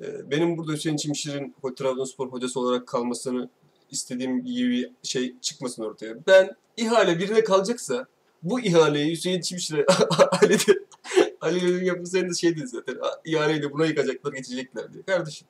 Ee, Benim burada Hüseyin Çimşir'in Trabzonspor hocası olarak kalmasını istediğim gibi şey çıkmasın ortaya. Ben ihale birine kalacaksa bu ihaleyi Hüseyin Çimşir'e Ali de Ali'nin yapısı de şey dedi zaten. "Ha, İhaleyi de buna yıkacaklar geçecekler diye. Kardeşim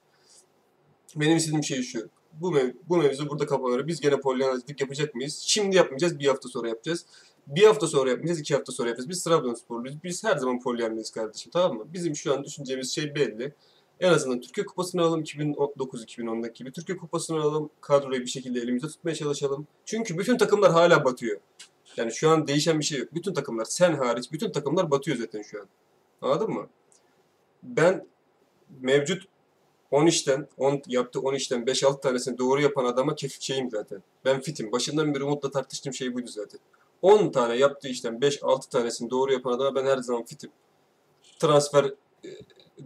benim istediğim şey şu. Bu, mev bu mevzu burada kapanır. Biz gene polyanacılık yapacak mıyız? Şimdi yapmayacağız. Bir hafta sonra yapacağız. Bir hafta sonra yapmayacağız. iki hafta sonra yapacağız. Biz Trabzonsporluyuz. Biz her zaman polyanlıyız kardeşim. Tamam mı? Bizim şu an düşüneceğimiz şey belli. En azından Türkiye Kupası'nı alalım 2009-2010'daki gibi. Türkiye Kupası'nı alalım. Kadroyu bir şekilde elimizde tutmaya çalışalım. Çünkü bütün takımlar hala batıyor. Yani şu an değişen bir şey yok. Bütün takımlar sen hariç bütün takımlar batıyor zaten şu an. Anladın mı? Ben mevcut 10 işten, 10 yaptığı 10 işten 5-6 tanesini doğru yapan adama kefil şeyim zaten. Ben fitim. Başından beri Umut'la tartıştığım şey buydu zaten. 10 tane yaptığı işten 5-6 tanesini doğru yapan adama ben her zaman fitim. Transfer e,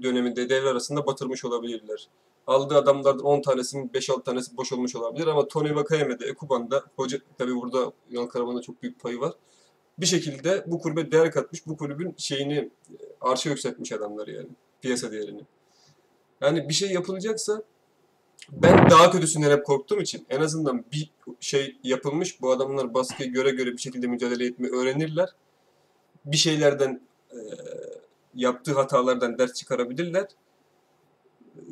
döneminde devre arasında batırmış olabilirler. Aldığı adamlardan 10 tanesinin 5-6 tanesi boş olmuş olabilir ama Tony Vakayeme'de, Ekuban'da hoca tabi burada Yunal Karaman'da çok büyük payı var. Bir şekilde bu kulübe değer katmış, bu kulübün şeyini e, arşa yükseltmiş adamlar yani. Piyasa değerini. Yani bir şey yapılacaksa ben daha kötüsünden hep korktuğum için en azından bir şey yapılmış. Bu adamlar baskıya göre göre bir şekilde mücadele etmeyi öğrenirler. Bir şeylerden e, yaptığı hatalardan ders çıkarabilirler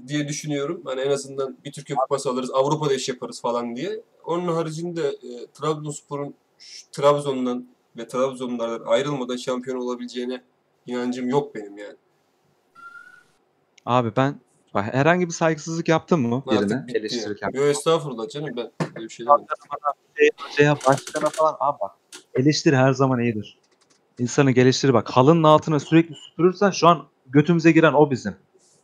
diye düşünüyorum. Hani en azından bir Türkiye Kupası alırız, Avrupa'da iş yaparız falan diye. Onun haricinde e, Trabzonspor'un Trabzon'dan ve Trabzonlardan ayrılmadan şampiyon olabileceğine inancım yok benim yani. Abi ben herhangi bir saygısızlık yaptım mı birine Artık bitti. eleştirirken? Yo estağfurullah canım ben böyle bir şey demedim. Şey, hocaya, başkana falan abi bak eleştiri her zaman iyidir. İnsanı geliştirir bak halının altına sürekli süpürürsen şu an götümüze giren o bizim.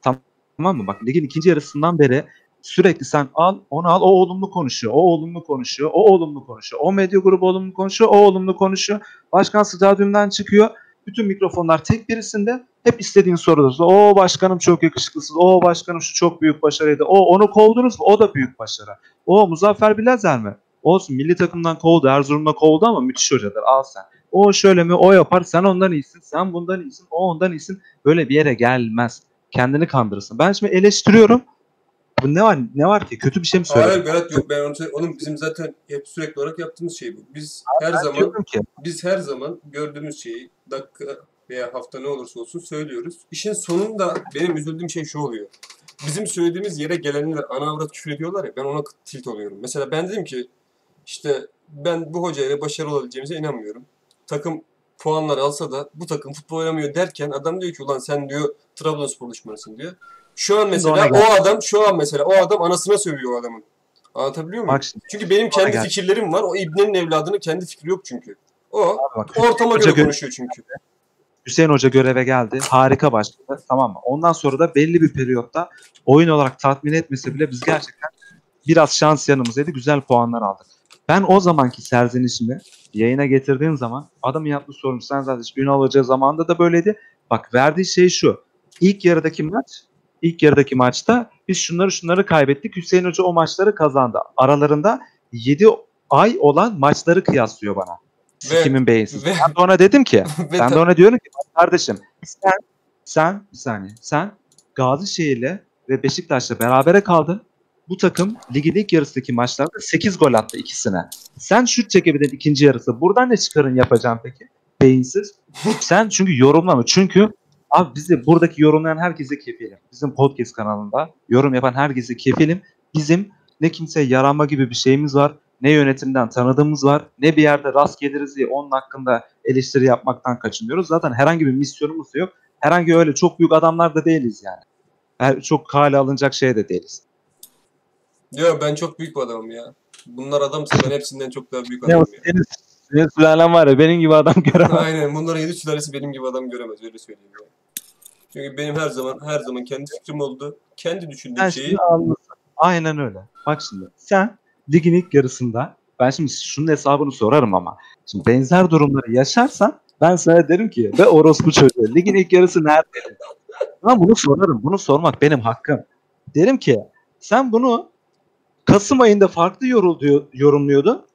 Tamam mı? Bak ligin ikinci yarısından beri sürekli sen al onu al o olumlu konuşuyor. O olumlu konuşuyor. O olumlu konuşuyor. O medya grubu olumlu konuşuyor. O olumlu konuşuyor. Başkan stadyumdan çıkıyor. Bütün mikrofonlar tek birisinde. Hep istediğin soruda. O başkanım çok yakışıklısınız. O başkanım şu çok büyük başarıydı. O onu kovdunuz mu? O da büyük başarı. O Muzaffer Bilazer mi? Olsun milli takımdan kovdu. Erzurum'da kovdu ama müthiş hocadır. Al sen. O şöyle mi? O yapar. Sen ondan iyisin. Sen bundan iyisin. O ondan iyisin. Böyle bir yere gelmez. Kendini kandırırsın. Ben şimdi eleştiriyorum. Bu ne var? Ne var ki? Kötü bir şey mi Hayır söyledim? Berat yok ben onu onun bizim zaten hep sürekli olarak yaptığımız şey bu. Biz her Ben zaman ki biz her zaman gördüğümüz şeyi dakika veya hafta ne olursa olsun söylüyoruz. İşin sonunda benim üzüldüğüm şey şu oluyor. Bizim söylediğimiz yere gelenler ana avrat küfür ediyorlar ya ben ona tilt oluyorum. Mesela ben dedim ki işte ben bu hocayla başarılı olabileceğimize inanmıyorum. Takım puanlar alsa da bu takım futbol oynamıyor derken adam diyor ki ulan sen diyor Trabzonspor düşmanısın diyor. Şu an mesela o adam şu an mesela o adam anasına sövüyor o adamın. Anlatabiliyor muyum? bak şimdi. Çünkü benim kendi fikirlerim var. O İbne'nin evladının kendi fikri yok çünkü. O Abi bak, ortama Hoca göre gö- konuşuyor çünkü. Hüseyin Hoca göreve geldi. Harika başladı. Tamam mı? Ondan sonra da belli bir periyotta oyun olarak tatmin etmese bile biz gerçekten biraz şans yanımızdaydı. Güzel puanlar aldık. Ben o zamanki serzenişimi yayına getirdiğim zaman adamın yaptığı sorun sen zaten Ünal Hoca zamanında da böyleydi. Bak verdiği şey şu. İlk yarıdaki maç ilk yarıdaki maçta biz şunları şunları kaybettik. Hüseyin Hoca o maçları kazandı. Aralarında 7 ay olan maçları kıyaslıyor bana. Ve- Kimin beyinsiz. ve- Ben de ona dedim ki [laughs] ben de ona diyorum ki kardeşim sen sen bir saniye sen Gazişehir'le ve Beşiktaş'la berabere kaldın. Bu takım ligin ilk yarısındaki maçlarda 8 gol attı ikisine. Sen şut çekebildin ikinci yarısı. Buradan ne çıkarın yapacağım peki? Beyinsiz. Sen çünkü yorumlama. Çünkü abi bizi buradaki yorumlayan herkese kefilim. Bizim podcast kanalında yorum yapan herkese kefilim. Bizim ne kimseye yaranma gibi bir şeyimiz var. Ne yönetimden tanıdığımız var. Ne bir yerde rast geliriz diye onun hakkında eleştiri yapmaktan kaçınıyoruz. Zaten herhangi bir misyonumuz yok. Herhangi öyle çok büyük adamlar da değiliz yani. Her, çok kale alınacak şey de değiliz. Yo ben çok büyük bir adamım ya. Bunlar adamsa ben hepsinden çok daha büyük Ne o adamım ya. senin, senin sülalen var ya benim gibi adam göremez. [laughs] Aynen bunların yedi sülalesi benim gibi adam göremez öyle söyleyeyim ya. Çünkü benim her zaman her zaman kendi fikrim oldu. Kendi düşündüğüm şeyi. Aynen öyle. Bak şimdi sen ligin ilk yarısında Ben şimdi şunun hesabını sorarım ama. Şimdi benzer durumları yaşarsan ben sana derim ki ve orospu çocuğu ligin ilk yarısı nerede? Ben bunu sorarım. Bunu sormak benim hakkım. Derim ki sen bunu Kasım ayında farklı yorul diyor, yorumluyordun.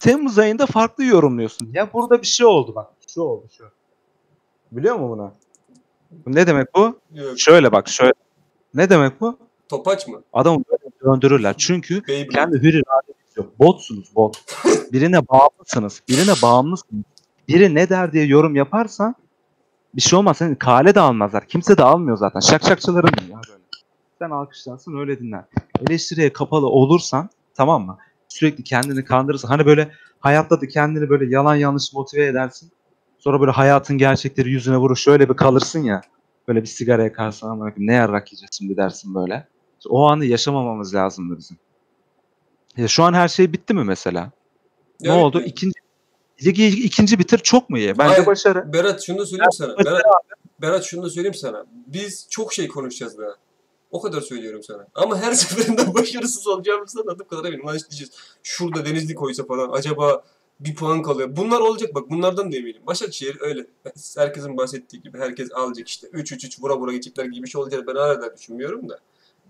Temmuz ayında farklı yorumluyorsun. Ya burada bir şey oldu bak. Şu oldu şu. Biliyor musun bunu? Bu ne demek bu? Yok. Şöyle bak şöyle. Ne demek bu? Topaç mı? Adamı böyle döndürürler. Çünkü Beyblade. kendi hür iradeniz yok. Botsunuz bot. [laughs] Birine bağımlısınız. Birine bağımlısınız. Biri ne der diye yorum yaparsan bir şey olmaz. Seni kale de almazlar. Kimse de almıyor zaten. Şakşakçıların ya böyle. Sen alkışlansın öyle dinler. Eleştiriye kapalı olursan tamam mı? Sürekli kendini kandırırsın. Hani böyle hayatta da kendini böyle yalan yanlış motive edersin. Sonra böyle hayatın gerçekleri yüzüne vurur. Şöyle bir kalırsın ya. Böyle bir sigara yakarsın ama ne yarak yiyeceğiz şimdi dersin böyle. O anı yaşamamamız lazımdı bizim. Ya şu an her şey bitti mi mesela? Ne Evet. oldu? İkinci ligi ikinci bitir çok mu iyi? Bence Hayır. başarı. Berat şunu da söyleyeyim sana. başarı Berat, Berat şunu da söyleyeyim sana. Biz çok şey konuşacağız daha. O kadar söylüyorum sana. Ama her [laughs] seferinde başarısız olacağımızdan adım kadar eminim. İşte diyeceğiz. Şurada Denizli koysa falan acaba bir puan kalıyor. Bunlar olacak bak bunlardan da eminim. Başakşehir öyle. Herkesin bahsettiği gibi herkes alacak işte. 3-3-3 vura vura geçecekler gibi bir şey olacak. Ben hala düşünmüyorum da.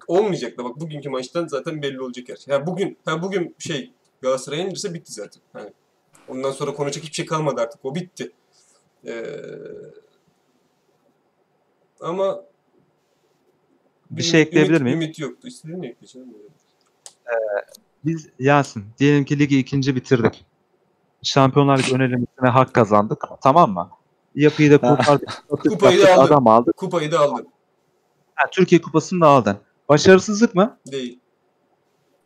Olmayacak da bak bugünkü maçtan zaten belli olacak her şey. Ha bugün, ha bugün şey Galatasaray'a indirse bitti zaten. Hani ondan sonra konuşacak hiçbir şey kalmadı artık. O bitti. Ee, ama Bir şey ekleyebilir ümit, miyim? Ümit yoktu. İstediğin ekleyeceğim? Biz Yasin diyelim ki ligi ikinci bitirdik. Şampiyonlar Ligi ön elemesine hak kazandık. Tamam mı? Yapıyı da kurtardık. [laughs] Kupayı da aldın. adam aldık. Kupayı da aldın. Ha, Türkiye Kupası'nı da aldın. Başarısızlık mı? Değil.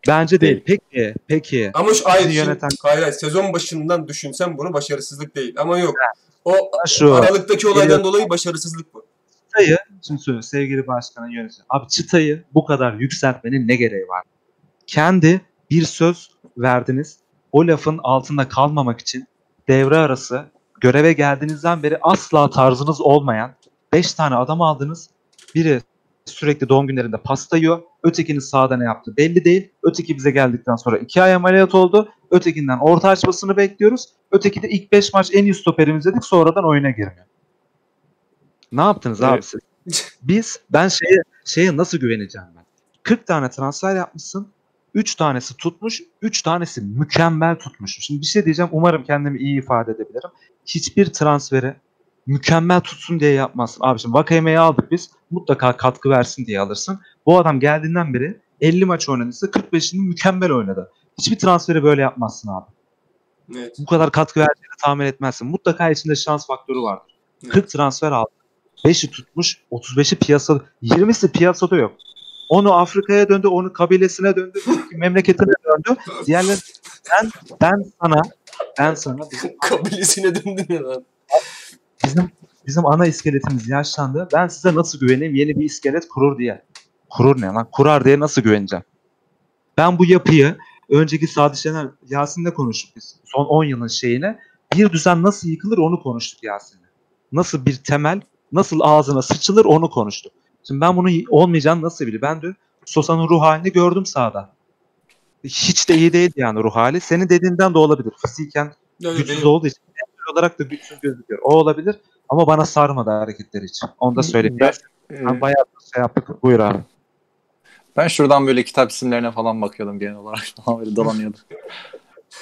Bence değil. Değil. Peki, peki. Ama şu şimdi- yöneten- hayır, hayır, sezon başından düşünsen bunu başarısızlık değil. Ama yok. O Şu Aralıktaki olaydan dolayı başarısızlık bu. Çıtayı, şimdi söylüyorum sevgili başkanın yönetici. Abi çıtayı bu kadar yükseltmenin ne gereği var? Kendi bir söz verdiniz. O lafın altında kalmamak için devre arası göreve geldiğinizden beri asla tarzınız olmayan 5 tane adam aldınız. Biri sürekli doğum günlerinde pasta yiyor. Ötekinin sahada ne yaptı belli değil. Öteki bize geldikten sonra 2 ay ameliyat oldu. Ötekinden orta açmasını bekliyoruz. Öteki de ilk 5 maç en iyi stoperimiz dedik sonradan oyuna girmiyor. Ne yaptınız abi Evet. siz? Biz ben şeye şeye nasıl güveneceğim ben? 40 tane transfer yapmışsın. 3 tanesi tutmuş, 3 tanesi mükemmel tutmuş. Şimdi bir şey diyeceğim. Umarım kendimi iyi ifade edebilirim. Hiçbir transferi mükemmel tutsun diye yapmazsın. Abi şimdi Vakayeme'yi aldık biz. Mutlaka katkı versin diye alırsın. Bu adam geldiğinden beri 50 maç oynadıysa 45'ini mükemmel oynadı. Hiçbir transferi böyle yapmazsın abi. Evet. Bu kadar katkı vereceğini tahmin etmezsin. Mutlaka içinde şans faktörü vardır. Evet. 40 transfer aldı. 5'i tutmuş, 35'i piyasada, 20'si piyasada yok. Onu Afrika'ya döndü, onu kabilesine döndü, [laughs] memleketine döndü. Diğerleri ben, ben sana, ben sana bizim, [laughs] Kabilesine döndün ya lan. bizim, bizim ana iskeletimiz yaşlandı. Ben size nasıl güveneyim yeni bir iskelet kurur diye. Kurur ne lan? Kurar diye nasıl güveneceğim? Ben bu yapıyı önceki Sadi Şener, Yasin'le konuştuk biz. Son 10 yılın şeyine. Bir düzen nasıl yıkılır onu konuştuk Yasin'le. Nasıl bir temel, nasıl ağzına sıçılır onu konuştuk. Şimdi ben bunu olmayacağını nasıl biliyorum? Ben dün Sosa'nın ruh halini gördüm sahada. Hiç de iyi değildi yani ruh hali. Senin dediğinden de olabilir. Fiziken yok, güçsüz benim- olduğu için olarak da güçsüz gözüküyor. O olabilir ama bana sarmadı hareketleri için. Onu da söyleyeyim. Ben- Ben, ben bayağı şey yaptık. Buyur abi. Ben şuradan böyle kitap isimlerine falan bakıyordum genel olarak [laughs] falan böyle dolanıyordum.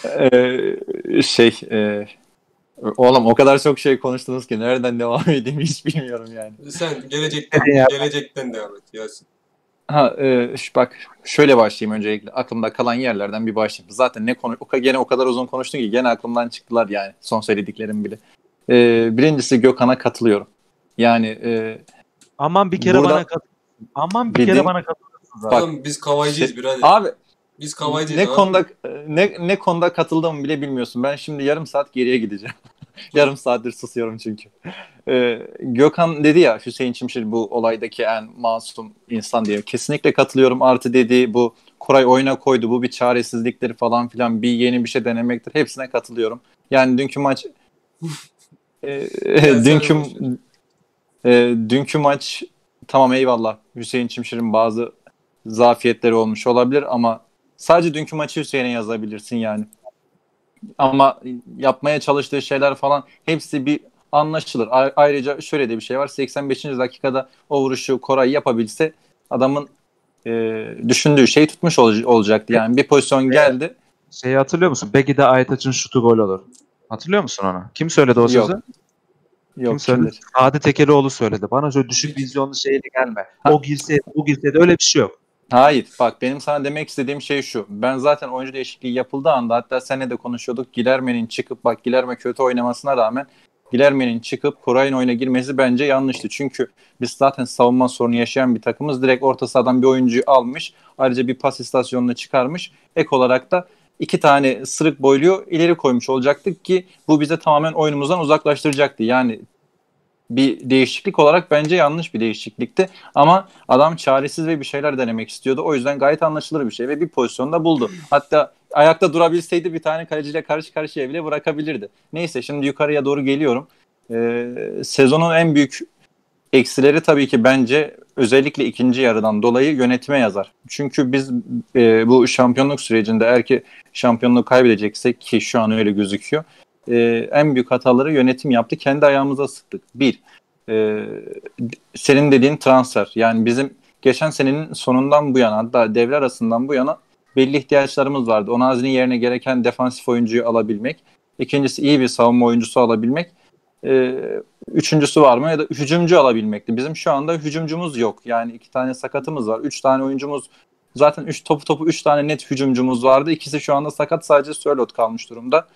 Ee, şey e, oğlum o kadar çok şey konuştunuz ki nereden devam [laughs] edeyim hiç bilmiyorum yani. Sen gelecekten, gelecekten devam et Yasin. Ha e, şu- bak şöyle başlayayım öncelikle aklımda kalan yerlerden bir başlayayım. Zaten ne konu o gene o kadar uzun konuştun ki gene aklımdan çıktılar yani son söylediklerim bile. Ee, birincisi Gökhan'a katılıyorum. Yani e, Aman bir kere Burada- bana katıl. Aman bir Bildiğin- kere bana katılırsınız abi. Bak, Oğlum biz kavaycıyız şey- birader. abi Biz kavaycıyız. ne abi. konuda ne ne konuda katıldığımı bile bilmiyorsun. Ben şimdi yarım saat geriye gideceğim. [laughs] yarım saattir susuyorum çünkü. Ee, Gökhan dedi ya Hüseyin Çimşir bu olaydaki en masum insan diye. Kesinlikle katılıyorum. Artı dediği bu Koray oyuna koydu. Bu bir çaresizliktir falan filan. Bir yeni bir şey denemektir. Hepsine katılıyorum. Yani dünkü maç [laughs] e, sen dünkü e, dünkü maç tamam eyvallah. Hüseyin Çimşir'in bazı zafiyetleri olmuş olabilir ama Sadece dünkü maçı Hüseyin'e yazabilirsin yani. Ama yapmaya çalıştığı şeyler falan hepsi bir anlaşılır. A- ayrıca şöyle de bir şey var. 85. dakikada o vuruşu Koray yapabilse adamın e, düşündüğü şey tutmuş ol- olacaktı. Yani bir pozisyon geldi. Şeyi hatırlıyor musun? Begi'de Aytaç'ın şutu gol olur. Hatırlıyor musun onu? Kim söyledi o Yok. sözü? Yok Kim söyledi? kimdir? Sadi Tekelioğlu söyledi. Bana şöyle düşük vizyonlu şeyle gelme. Ha. O girseydi, bu girseydi öyle bir şey yok. Hayır bak benim sana demek istediğim şey şu. Ben zaten oyuncu değişikliği yapıldığı anda hatta seninle de konuşuyorduk. Gilerme'nin çıkıp bak Gilerme kötü oynamasına rağmen Gilerme'nin çıkıp Koray'ın oyuna girmesi bence yanlıştı. Çünkü biz zaten savunma sorunu yaşayan bir takımız. Direkt orta sahadan bir oyuncuyu almış. Ayrıca bir pas istasyonuna çıkarmış. Ek olarak da iki tane sırık boyluyu ileri koymuş olacaktık ki bu bize tamamen oyunumuzdan uzaklaştıracaktı. Yani bir değişiklik olarak bence yanlış bir değişiklikti. Ama adam çaresiz ve bir şeyler denemek istiyordu. O yüzden gayet anlaşılır bir şey ve bir pozisyonda buldu. Hatta ayakta durabilseydi bir tane kaleciyle karşı karşıya bile bırakabilirdi. Neyse şimdi yukarıya doğru geliyorum. Ee, sezonun en büyük eksileri tabii ki bence özellikle ikinci yarıdan dolayı yönetime yazar. Çünkü biz e, bu şampiyonluk sürecinde eğer ki şampiyonluğu kaybedeceksek ki şu an öyle gözüküyor. E, en büyük hataları yönetim yaptı. Kendi ayağımıza sıktık. Bir, e, senin dediğin transfer. Yani bizim geçen senenin sonundan bu yana hatta devre arasından bu yana belli ihtiyaçlarımız vardı. Onazi'nin yerine gereken defansif oyuncuyu alabilmek. İkincisi iyi bir savunma oyuncusu alabilmek. Ee, üçüncüsü var mı ya da hücumcu alabilmekti. Bizim şu anda hücumcumuz yok. Yani iki tane sakatımız var. Üç tane oyuncumuz zaten üç topu topu üç tane net hücumcumuz vardı. İkisi şu anda sakat sadece Sörlot kalmış durumda.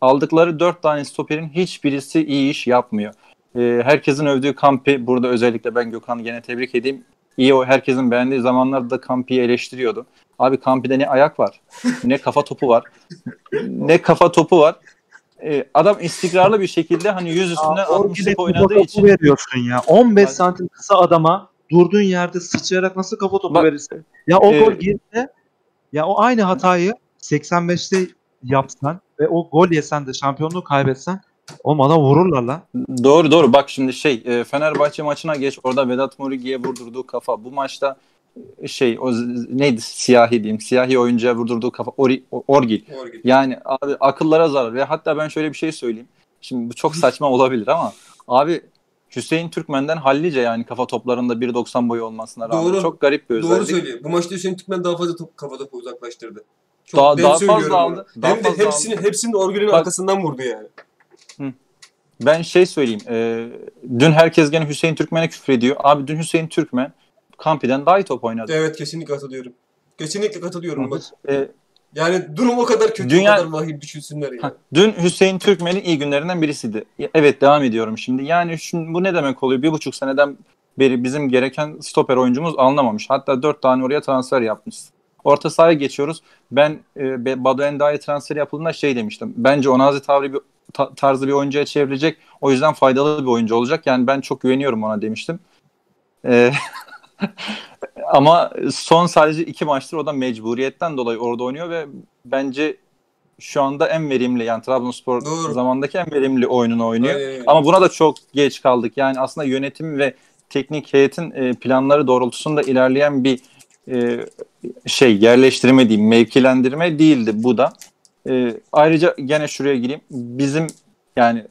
Aldıkları dört tane stoperin hiçbirisi iyi iş yapmıyor. Ee, herkesin övdüğü Kampi burada özellikle ben Gökhan'ı gene tebrik edeyim. İyi o herkesin beğendiği zamanlarda Kampi'yi eleştiriyordu. Abi Kampi'de ne ayak var, ne kafa topu var, ne kafa topu var. Ee, adam istikrarlı bir şekilde hani yüz üstüne 60 Orgide oynadığı kafa topu için veriyorsun ya. 15 Bak- santim kısa adama durduğun yerde sıçrayarak nasıl kafa topu Bak- verirsin? Ya o Ee, gol girse ya o aynı hatayı 85'te yapsan ve o gol yesen de şampiyonluğu kaybetsen o bana vururlar lan. Doğru doğru bak şimdi şey e, Fenerbahçe maçına geç orada Vedat Murigi'ye vurdurduğu kafa bu maçta e, şey o z- neydi siyahi diyeyim siyahi oyuncuya vurdurduğu kafa Ori, Orgil Orgil. yani abi akıllara zarar ve hatta ben şöyle bir şey söyleyeyim şimdi bu çok saçma olabilir ama abi Hüseyin Türkmen'den hallice yani kafa toplarında 1.90 boyu olmasına rağmen Doğru. çok garip bir Doğru özellik. söylüyor. Bu maçta Hüseyin Türkmen daha fazla top, kafa topu uzaklaştırdı. Çok Daha- daha fazla aldı, daha Hem de fazla hepsini, hepsini de Orgül'ün Bak- arkasından vurdu yani. Ben şey söyleyeyim. e, dün herkes gene Hüseyin Türkmen'e küfrediyor. Abi dün Hüseyin Türkmen Kampi'den daha iyi top oynadı. Evet kesinlikle katılıyorum. Kesinlikle katılıyorum bak. E, Yani durum o kadar kötü, Dünya- o kadar vahim düşünsünler ya. Ha, Dün Hüseyin Türkmen'in iyi günlerinden birisiydi. Evet devam ediyorum şimdi. Yani şimdi bu ne demek oluyor? Bir buçuk seneden beri bizim gereken stoper oyuncumuz alınamamış. Hatta dört tane oraya transfer yapmışız. Orta sahaya geçiyoruz. Ben e, Badu Enda'ya transfer yapıldığında şey demiştim. Bence Onazi tavrı bir, ta- tarzı bir oyuncuya çevirecek. O yüzden faydalı bir oyuncu olacak. Yani ben çok güveniyorum ona demiştim. E, [laughs] ama son sadece iki maçtır o da mecburiyetten dolayı orada oynuyor ve bence şu anda en verimli yani Trabzonspor Doğru. zamandaki en verimli oyununu oynuyor. Öyle. Ama buna da çok geç kaldık. Yani aslında yönetim ve teknik heyetin e, planları doğrultusunda ilerleyen bir e, şey yerleştirme diyeyim, mevkilendirme değildi bu da. E, ayrıca gene şuraya gireyim. Bizim yani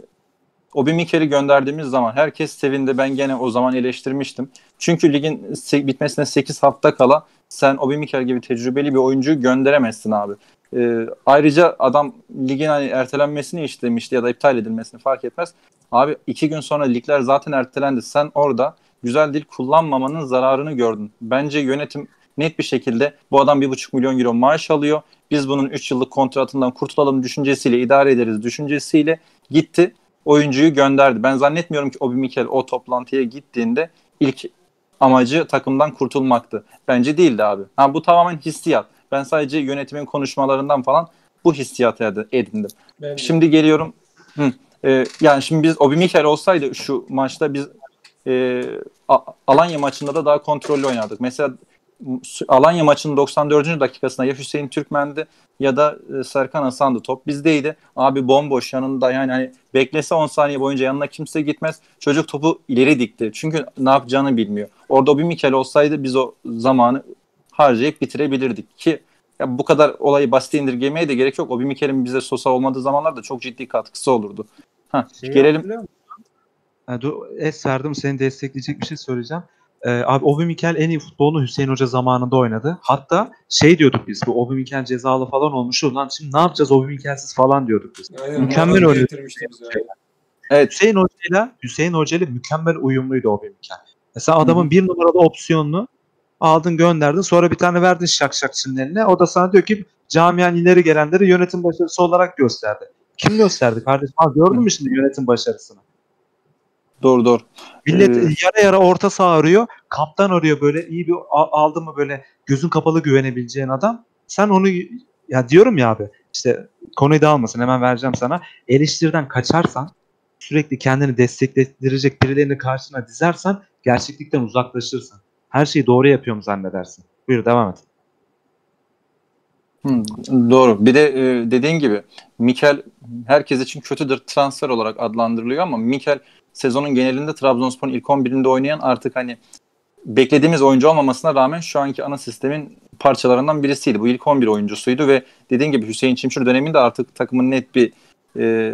Obi Mikel'i gönderdiğimiz zaman herkes sevindi. Ben gene o zaman eleştirmiştim. Çünkü ligin bitmesine 8 hafta kala sen Obi Mikel gibi tecrübeli bir oyuncuyu gönderemezsin abi. Ee, ayrıca adam ligin hani ertelenmesini istemişti ya da iptal edilmesini fark etmez. Abi iki gün sonra ligler zaten ertelendi. Sen orada güzel dil kullanmamanın zararını gördün. Bence yönetim net bir şekilde bu adam bir buçuk milyon euro maaş alıyor. Biz bunun 3 yıllık kontratından kurtulalım düşüncesiyle idare ederiz düşüncesiyle gitti oyuncuyu gönderdi. Ben zannetmiyorum ki Obi Mikel o toplantıya gittiğinde ilk amacı takımdan kurtulmaktı. Bence değildi abi. Ha, bu tamamen hissiyat. Ben sadece yönetimin konuşmalarından falan bu hissiyatı ed- edindim. Ben- Şimdi geliyorum. Hı. Ee, yani şimdi biz Obi Mikel olsaydı şu maçta biz e, Alanya maçında da daha kontrollü oynardık. Mesela Alanya maçının 94. dakikasında ya Hüseyin Türkmen'di ya da e, Serkan Hasan'dı. Top bizdeydi. Abi bomboş yanında yani hani beklese 10 saniye boyunca yanına kimse gitmez. Çocuk topu ileri dikti. Çünkü ne yapacağını bilmiyor. Orada Obi Mikel olsaydı biz o zamanı harcayıp bitirebilirdik ki ya bu kadar olayı basite indirgemeye de gerek yok. Obi Mikel'in bize Sosa olmadığı zamanlarda çok ciddi katkısı olurdu. Ha, Şeyi gelelim. Ha, dur, es verdim seni destekleyecek bir şey söyleyeceğim. Ee, abi Obi Mikel en iyi futbolunu Hüseyin Hoca zamanında oynadı. Hatta şey diyorduk biz bu Obi Mikel cezalı falan olmuş. Lan şimdi ne yapacağız Obi Mikel'siz falan diyorduk biz. Aynen, Mükemmel yani. Evet. Hüseyin Hoca'yla Hüseyin Hoca'yla mükemmel uyumluydu Obi Mikel. Mesela adamın bir numaralı opsiyonunu aldın gönderdin sonra bir tane verdin şak şakçının eline. O da sana diyor ki camian ileri gelenleri yönetim başarısı olarak gösterdi. Kim gösterdi kardeşim? Ha, gördün mü şimdi yönetim başarısını? Doğru doğru. Millet Ee, yara yara orta saha arıyor. Kaptan arıyor böyle iyi bir aldı mı böyle gözün kapalı güvenebileceğin adam. Sen onu ya diyorum ya abi işte konuyu dağılmasın hemen vereceğim sana. Eleştiriden kaçarsan sürekli kendini desteklettirecek birilerini karşına dizersen gerçeklikten uzaklaşırsın. Her şeyi doğru yapıyorum zannedersin. Buyur devam et. Hı, doğru. Bir de e, dediğin gibi Mikel herkes için kötüdür transfer olarak adlandırılıyor ama Mikel sezonun genelinde Trabzonspor'un ilk 11'inde oynayan artık hani beklediğimiz oyuncu olmamasına rağmen şu anki ana sistemin parçalarından birisiydi. Bu ilk 11 oyuncusuydu ve dediğin gibi Hüseyin Çimşir döneminde artık takımın net bir e,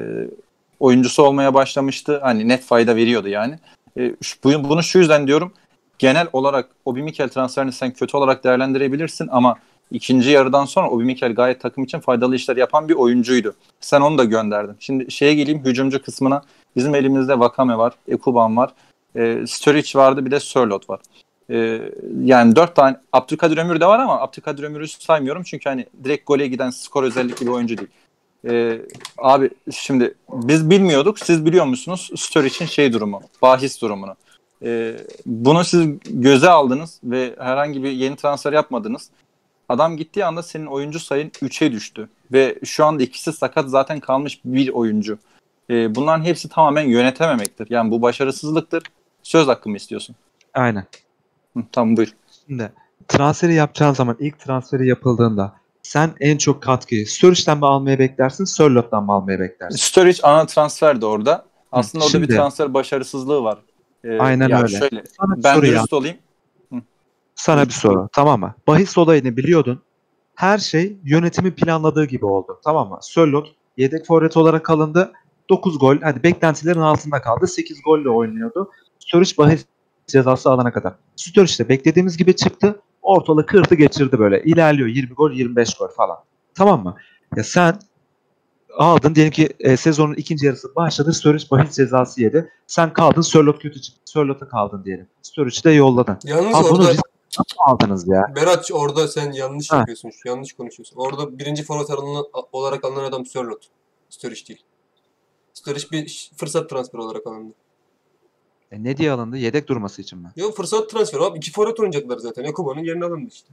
oyuncusu olmaya başlamıştı. Hani net fayda veriyordu yani. E, şu- bu- bunu şu yüzden diyorum. Genel olarak Obi Mikel transferini sen kötü olarak değerlendirebilirsin ama ikinci yarıdan sonra Obi Mikel gayet takım için faydalı işler yapan bir oyuncuydu. Sen onu da gönderdin. Şimdi şeye geleyim hücumcu kısmına. Bizim elimizde Vakame var, Ekuban var, e, Sturridge vardı bir de Sörloth var. E, yani dört tane Abdülkadir Ömür de var ama Abdülkadir Ömür'ü saymıyorum çünkü hani direkt gole giden skor özellikli bir oyuncu değil. E, abi şimdi biz bilmiyorduk. Siz biliyor musunuz Sturridge'in şey durumu, bahis durumunu. E, bunu siz göze aldınız ve herhangi bir yeni transfer yapmadınız. Adam gittiği anda senin oyuncu sayın 3'e düştü. Ve şu anda ikisi sakat zaten kalmış bir oyuncu. E, bunların hepsi tamamen yönetememektir. Yani bu başarısızlıktır. Söz hakkı mı istiyorsun? Aynen. Hı, tamam buyur. Şimdi transferi yapacağın zaman ilk transferi yapıldığında sen en çok katkıyı Sturridge'den mi almayı beklersin, Sörloth'tan mı almayı beklersin? Sturridge ana transfer de orada. Aslında orada bir transfer başarısızlığı var. E, Aynen yani öyle. Şöyle, Sana ben soru ya. dürüst olayım. Sana bir soru tamam mı? Bahis olayını biliyordun. Her şey yönetimin planladığı gibi oldu. Tamam mı? Sörloth yedek forvet olarak alındı. 9 gol. Hadi beklentilerin altında kaldı. 8 golle oynuyordu. Sturridge bahis cezası alana kadar. Sturridge de beklediğimiz gibi çıktı. Ortalığı kırdı geçirdi böyle. İlerliyor 20 gol 25 gol falan. Tamam mı? Ya sen aldın diyelim ki e, sezonun ikinci yarısı başladı. Sturridge bahis cezası yedi. Sen kaldın Sörloth kötü çıktı. Sörloth'a kaldın diyelim. Sturridge'i de yolladın. Yalnız Abi orada risk nasıl aldınız ya? Berat orada sen yanlış Ha. yapıyorsun. Yanlış konuşuyorsun. Orada birinci forvet olarak alınan adam Sörloth. Sturridge değil. Sturridge bir fırsat transferi olarak alındı. E ne diye alındı? Yedek durması için mi? Yok fırsat transferi abi. İki forvet oynayacaklar zaten. Ekuban'ın yerine alındı işte.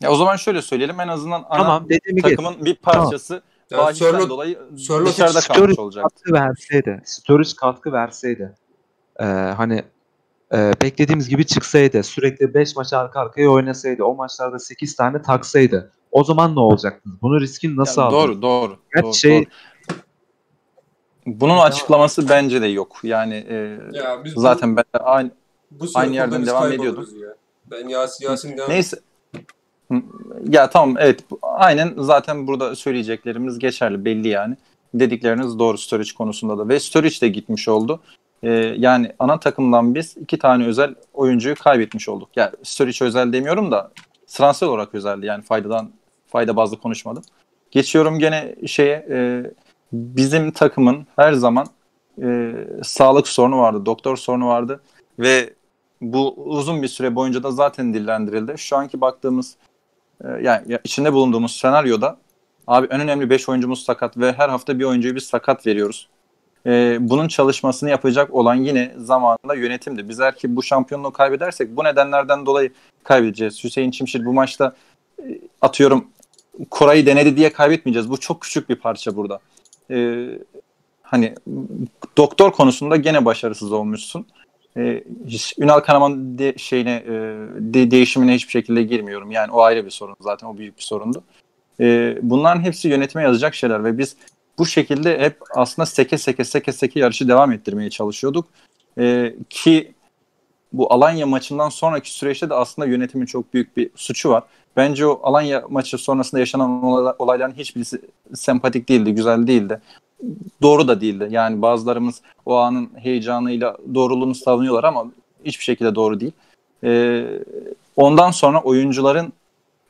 Ya o zaman şöyle söyleyelim en azından ana Tamam dediğimi geç. takımın bir parçası Yani bahisten Sörloth, dolayı Sörloth dışarıda kalmış Sturridge olacaktı. katkı verseydi, Sturridge katkı verseydi, e, hani e, beklediğimiz gibi çıksaydı, sürekli 5 maç arka arkaya oynasaydı, o maçlarda 8 tane taksaydı, o zaman ne olacaktı? Bunu riskin nasıl Yani aldın? doğru doğru. Kaç doğru, şey- doğru. Bunun açıklaması bence de yok. Yani e, Ya biz bu- zaten ben de aynı bu aynı yerden devam kayboluruz Ya. Ben Yasin, Yasin devam Neyse. Ya tamam evet bu- aynen zaten burada söyleyeceklerimiz geçerli belli yani. Dedikleriniz doğru Sturridge konusunda da ve Sturridge de gitmiş oldu. Ee, yani ana takımdan biz iki tane özel oyuncuyu kaybetmiş olduk. Yani Sturridge özel demiyorum da transfer olarak özeldi yani faydadan fayda bazlı konuşmadım. Geçiyorum gene şeye e, bizim takımın her zaman e, sağlık sorunu vardı, doktor sorunu vardı ve bu uzun bir süre boyunca da zaten dillendirildi. Şu anki baktığımız e, yani ya içinde bulunduğumuz senaryoda abi en önemli 5 oyuncumuz sakat ve her hafta bir oyuncuyu biz sakat veriyoruz. E, bunun çalışmasını yapacak olan yine zamanında yönetimdi. Biz eğer ki bu şampiyonluğu kaybedersek bu nedenlerden dolayı kaybedeceğiz. Hüseyin Çimşir bu maçta e, atıyorum Koray'ı denedi diye kaybetmeyeceğiz. Bu çok küçük bir parça burada. E, hani doktor konusunda gene başarısız olmuşsun. Hiç- Ünal Karaman de, şeyine e, de, değişimine hiçbir şekilde girmiyorum. Yani o ayrı bir sorun zaten o büyük bir sorundu. Ee, bunların hepsi yönetime yazacak şeyler ve biz bu şekilde hep aslında seke seke seke seke yarışı devam ettirmeye çalışıyorduk. Ee, ki bu Alanya maçından sonraki süreçte de aslında yönetimin çok büyük bir suçu var. Bence o Alanya maçı sonrasında yaşanan olay- olayların hiçbirisi sempatik değildi, güzel değildi. Doğru da değildi. Yani bazılarımız o anın heyecanıyla doğruluğunu savunuyorlar ama hiçbir şekilde doğru değil. Ee, ondan sonra oyuncuların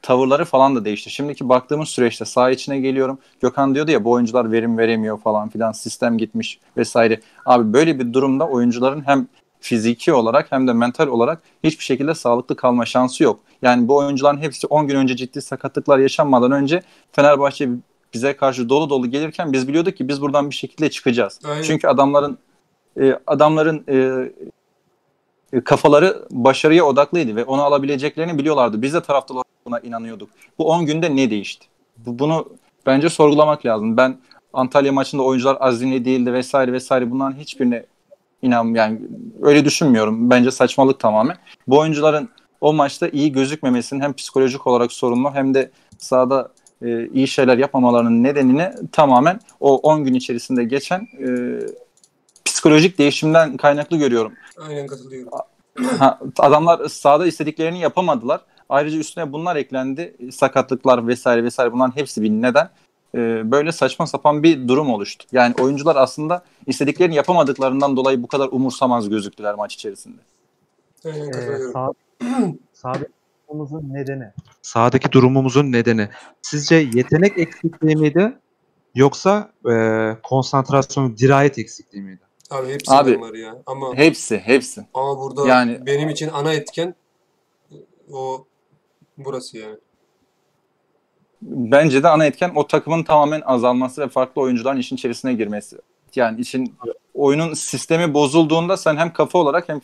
tavırları falan da değişti. Şimdiki baktığımız süreçte saha içine geliyorum. Gökhan diyordu ya bu oyuncular verim veremiyor falan filan sistem gitmiş vesaire. Abi böyle bir durumda oyuncuların hem fiziki olarak hem de mental olarak hiçbir şekilde sağlıklı kalma şansı yok. Yani bu oyuncuların hepsi 10 gün önce ciddi sakatlıklar yaşanmadan önce Fenerbahçe bize karşı dolu dolu gelirken biz biliyorduk ki biz buradan bir şekilde çıkacağız. Aynen. Çünkü adamların e, adamların e, e, kafaları başarıya odaklıydı ve onu alabileceklerini biliyorlardı. Biz de taraftarlar buna inanıyorduk. Bu 10 günde ne değişti? Bu, bunu bence sorgulamak lazım. Ben Antalya maçında oyuncular azimli değildi vesaire vesaire bunların hiçbirine inan yani öyle düşünmüyorum. Bence saçmalık tamamen. Bu oyuncuların o maçta iyi gözükmemesinin hem psikolojik olarak sorunlu hem de sahada e, iyi şeyler yapmamalarının nedenini tamamen o 10 gün içerisinde geçen e, psikolojik değişimden kaynaklı görüyorum. Aynen katılıyorum. Ha, adamlar sahada istediklerini yapamadılar. Ayrıca üstüne bunlar eklendi. Sakatlıklar vesaire vesaire bunların hepsi bir neden. Ee, böyle saçma sapan bir durum oluştu. Yani oyuncular aslında istediklerini yapamadıklarından dolayı bu kadar umursamaz gözüktüler maç içerisinde. Aynen Ee, sağ, [clears throat] sağdaki durumumuzun nedeni. Sahadaki durumumuzun nedeni. Sizce yetenek eksikliği miydi? Yoksa e, konsantrasyon, dirayet eksikliği miydi? Abi hepsi Abi- ya. Ama Hepsi, hepsi. ama burada Yani- benim için ana etken o burası yani. Bence de ana etken o takımın tamamen azalması ve farklı oyuncuların işin içerisine girmesi. Yani için oyunun sistemi bozulduğunda sen hem kafa olarak hem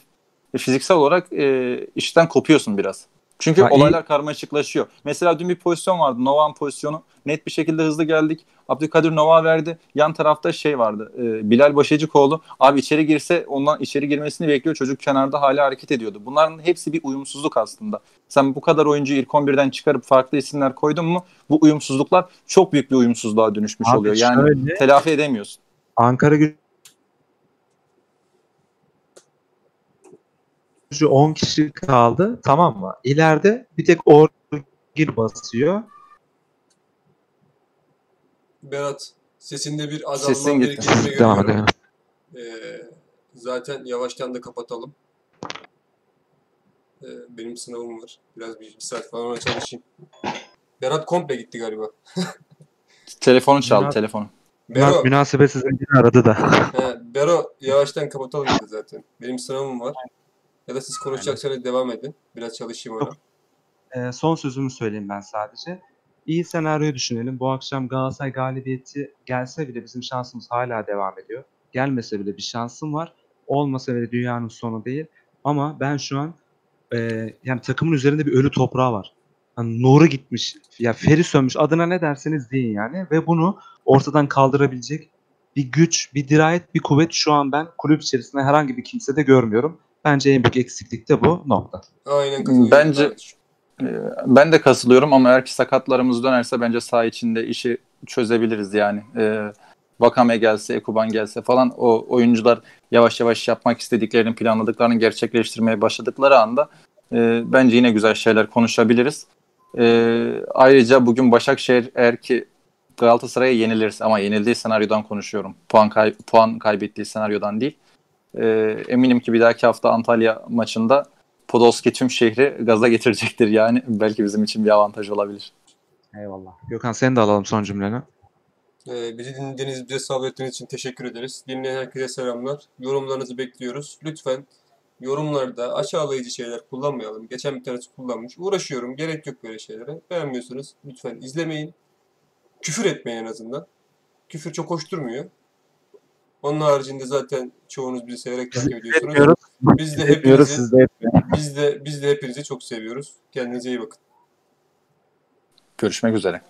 fiziksel olarak e, işten kopuyorsun biraz. Çünkü Ha, iyi. olaylar karmaşıklaşıyor. Mesela dün bir pozisyon vardı. Novak'ın pozisyonu. Net bir şekilde hızlı geldik. Abdülkadir Novak verdi. Yan tarafta şey vardı. e, Bilal Başacıkoğlu. Abi içeri girse ondan içeri girmesini bekliyor. Çocuk kenarda hala hareket ediyordu. Bunların hepsi bir uyumsuzluk aslında. Sen bu kadar oyuncuyu ilk 11'den çıkarıp farklı isimler koydun mu bu uyumsuzluklar çok büyük bir uyumsuzluğa dönüşmüş Abi oluyor. Yani şöyle- telafi edemiyorsun. Ankara gücü 10 kişi kaldı. Tamam mı? İleride bir tek Orgil basıyor. Berat sesinde bir azalma Sesin gitti. Devam görüyorum. edelim. Ee, zaten yavaştan da kapatalım. Ee, benim sınavım var. Biraz bir, bir saat falan çalışayım. Berat komple gitti galiba. [laughs] Telefonu çaldı Münasebet- telefonu. Bero, Münasebet münasebetsiz aradı da. he, Bero yavaştan kapatalım dedi zaten. Benim sınavım var. Ya da siz konuşacaksanız devam edin. Biraz çalışayım ona. Ee, son sözümü söyleyeyim ben sadece. İyi senaryoyu düşünelim. Bu akşam Galatasaray galibiyeti gelse bile bizim şansımız hala devam ediyor. Gelmese bile bir şansım var. Olmasa bile dünyanın sonu değil. Ama ben şu an e, yani takımın üzerinde bir ölü toprağı var. Hani nuru gitmiş. Ya feri sönmüş. Adına ne derseniz deyin yani. Ve bunu ortadan kaldırabilecek bir güç, bir dirayet, bir kuvvet şu an ben kulüp içerisinde herhangi bir kimsede görmüyorum. Bence en büyük eksiklik de bu nokta. Aynen katılıyorum. Bence- kardeşim. Ee, Ben de katılıyorum ama eğer ki sakatlarımız dönerse bence saha içinde işi çözebiliriz yani. Ee, Vakame gelse, Ekuban gelse falan o oyuncular yavaş yavaş yapmak istediklerini, planladıklarını gerçekleştirmeye başladıkları anda e, bence yine güzel şeyler konuşabiliriz. Ee, ayrıca bugün Başakşehir eğer ki Galatasaray'a yenilirse ama yenildiği senaryodan konuşuyorum. Puan, kay- puan kaybettiği senaryodan değil. Ee, eminim ki bir dahaki hafta Antalya maçında Podolski tüm şehri gaza getirecektir yani. Belki bizim için bir avantaj olabilir. Eyvallah. Gökhan seni de alalım son cümleni. Ee, bizi dinlediğiniz, bize sabrettiğiniz için teşekkür ederiz. Dinleyen herkese selamlar. Yorumlarınızı bekliyoruz. Lütfen yorumlarda aşağılayıcı şeyler kullanmayalım. Geçen bir tanesi kullanmış. Uğraşıyorum. Gerek yok böyle şeylere. Beğenmiyorsanız lütfen izlemeyin. Küfür etmeyin en azından. Küfür çok hoş durmuyor. Onun haricinde zaten çoğunuz bizi severek takip ediyorsunuz. Biz de hepinizi, siz de biz de biz de hepinizi çok seviyoruz. Kendinize iyi bakın. Görüşmek üzere.